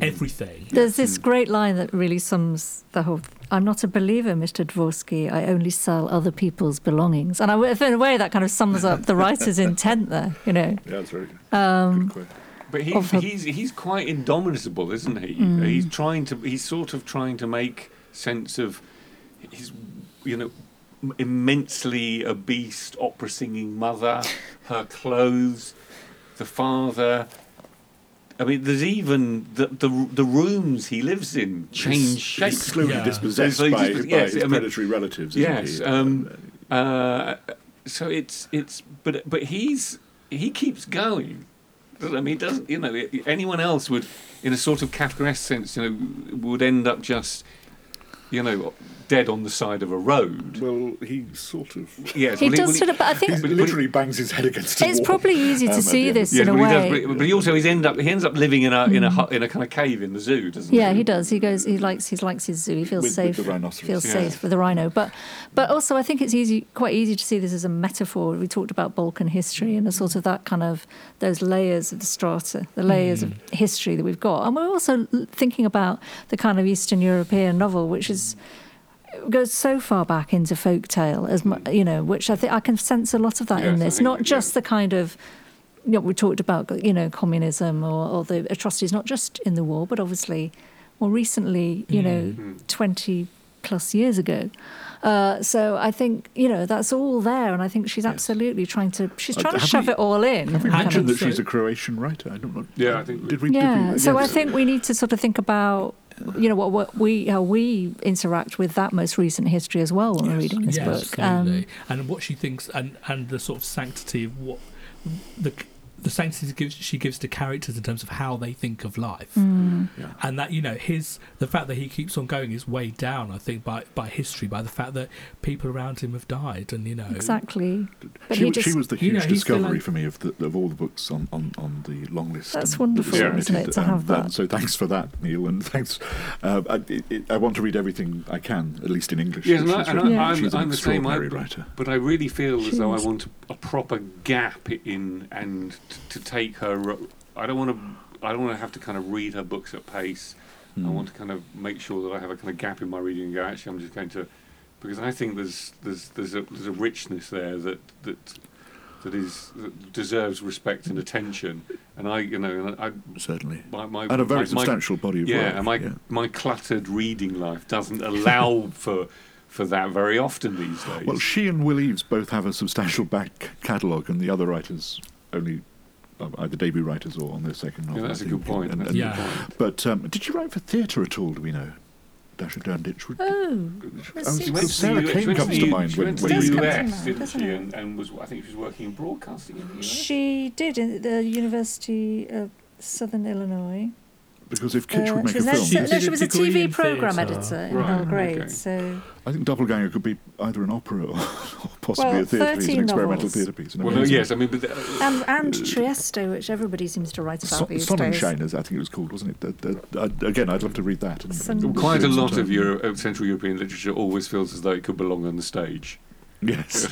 everything. There's this great line that really sums the whole. I'm not a believer, Mr. Dvorsky. I only sell other people's belongings, and I, in a way that kind of sums up the writer's intent there. You know, Yeah, that's very good. um, good quote. But he's, of her- he's he's quite indomitable, isn't he? Mm. He's trying to he's sort of trying to make sense of his you know immensely obese opera singing mother, her clothes, the father. I mean, there's even the the, the rooms he lives in change shape. He's slowly Yeah. dispossessed So by, just- by yes, his I mean- predatory relatives. isn't Yes, he? um, Uh, so it's it's but but he's he keeps going. I mean, he doesn't. You know, anyone else would, in a sort of Kafkaesque sense, you know, would end up just, you know, dead on the side of a road. well, he sort of. Yes, he well, does well, sort of. But I think but- literally bangs his head against a it's wall. probably easy to um, see the this of Yes, in a he way. does, but, but he also he's end up he ends up living in a in a hut, in a kind of cave in the zoo, doesn't Yeah, he? Yeah, he does. He goes. He likes. He likes his zoo. He feels With- with safe. the rhinoceros. Feels Yeah. safe with the rhino. But, but also, I think it's easy, quite easy to see this as a metaphor. We talked about Balkan history and the sort of that kind of those layers of the strata, the layers of history that we've got, and we're also thinking about the kind of Eastern European novel, which is goes so far back into folk tale as you know, which I think I can sense a lot of that Yes, in this. think Not that- just the kind of you know, we talked about you know communism or, or the atrocities not just in the war but obviously more recently you know Mm. 20 plus years ago uh, so I think you know that's all there and I think she's Yes. absolutely trying to she's Uh, trying to shove we- it all in Have we mentioned that think she's a Croatian writer? I don't know. Yeah, I think we- Did we? yeah Did we, so I think we need to sort of think about you know what, what we how we interact with that most recent history as well when we're reading this yeah, book Um, absolutely. and what she thinks, and and the sort of sanctity of what the the sanctity gives, she gives to characters in terms of how they think of life, mm, Yeah. and that you know his the fact that he keeps on going is weighed down, I think, by by history, by the fact that people around him have died, and you know exactly But she, he was- she was the you huge know, discovery like- for me of the, of all the books on, on, on the long list. That's and wonderful, that isn't it, to and have that? So thanks for that, Neil, and thanks. Uh, I, it, it, I want to read everything I can, at least in English. Yes, that and I- she's and written. I- I'm- she's an I'm the same. I- extraordinary writer. But I really feel as though I want a proper gap in and t- to take her. I don't want to. I don't want to have to kind of read her books at pace. I Mm. want to kind of make sure that I have a kind of gap in my reading and go. Actually, I'm just going to, because I think there's there's there's a there's a richness there that that that is that deserves respect and attention. And I, you know, I certainly, my my and a very my- my- substantial body of yeah, work. and my yeah. my cluttered reading life doesn't allow for for that very often these days. Well, she and Will Eaves both have a substantial back catalogue, and the other writers only either debut writers or on their second novel. yeah, that's I a good point. and- That's and- a Yeah. good point. But um, did you write for theatre at all? Do we know? Dasa Drndic. Would- oh I was- Let's She see. went to Sarah Kane she went to comes to mind she when- went to the US, Does come to mind, didn't she? And, and was I think she was working in broadcasting in the US. She did in the University of Southern Illinois. Because if Kitch Uh, would make a was, film, She no, she a was a TV program theatre. editor in Right, Belgrade. okay. So I think Doppelganger could be either an opera or, or possibly Well, a theatre piece, an experimental novels. theatre piece. Well, no, yes, I mean, but the, and, and Trieste, which everybody seems to write about So- these days. Sonnenschein, as I think it was called, wasn't it? That- that- uh, again, I'd love to read that. And, Sun- and quite a do it lot of. Euro, of Central European literature always feels as though it could belong on the stage. Yes.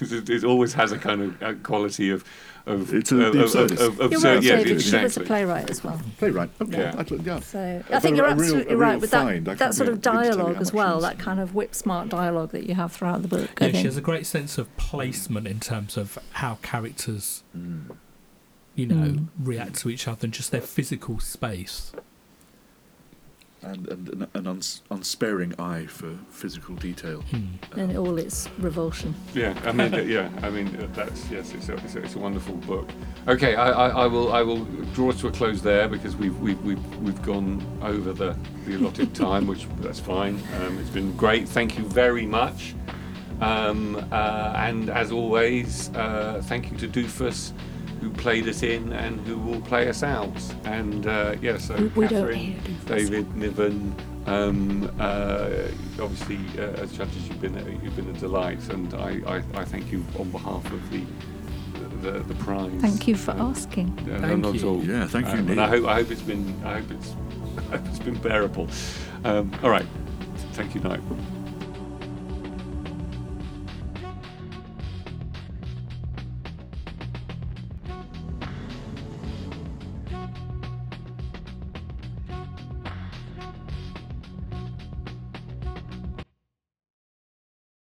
it, it always has a kind of uh quality of of It's a- of, the of, absurdist. of, of, You're absurd- right, yes, David. She was a playwright as well. Playwright. Okay. Yeah. I'd, yeah. So A I think you're a real- absolutely right with that, can't that sort of begin to tell you dialogue as well, that kind of whip smart dialogue that you have throughout the book. I Yeah, she has a great sense of placement in terms of how characters, Mm. you know, Mm. react to each other and just their physical space. And, and an, an uns, unsparing eye for physical detail. Hmm. in all its revulsion. Yeah, I mean, yeah, I mean, uh, that's yes, it's a, it's a, it's a wonderful book. Okay, I, I, I will I will draw to a close there because we've we've we've, we've gone over the, the allotted time, which that's fine. Um, it's been great. Thank you very much. Um, uh, and as always, uh, thank you to Doofus, who played us in and who will play us out. And uh, yeah, so We- we Catherine. David, Niven, um, uh, obviously uh, as judges you've been you've been a delight, and I, I, I thank you on behalf of the the, the prize. Thank you for Um, asking. yeah, Thank not at you. all. Yeah, thank you Um, and I hope I hope it's been I hope it's I hope it's been bearable. Um, all right, thank you, Knight.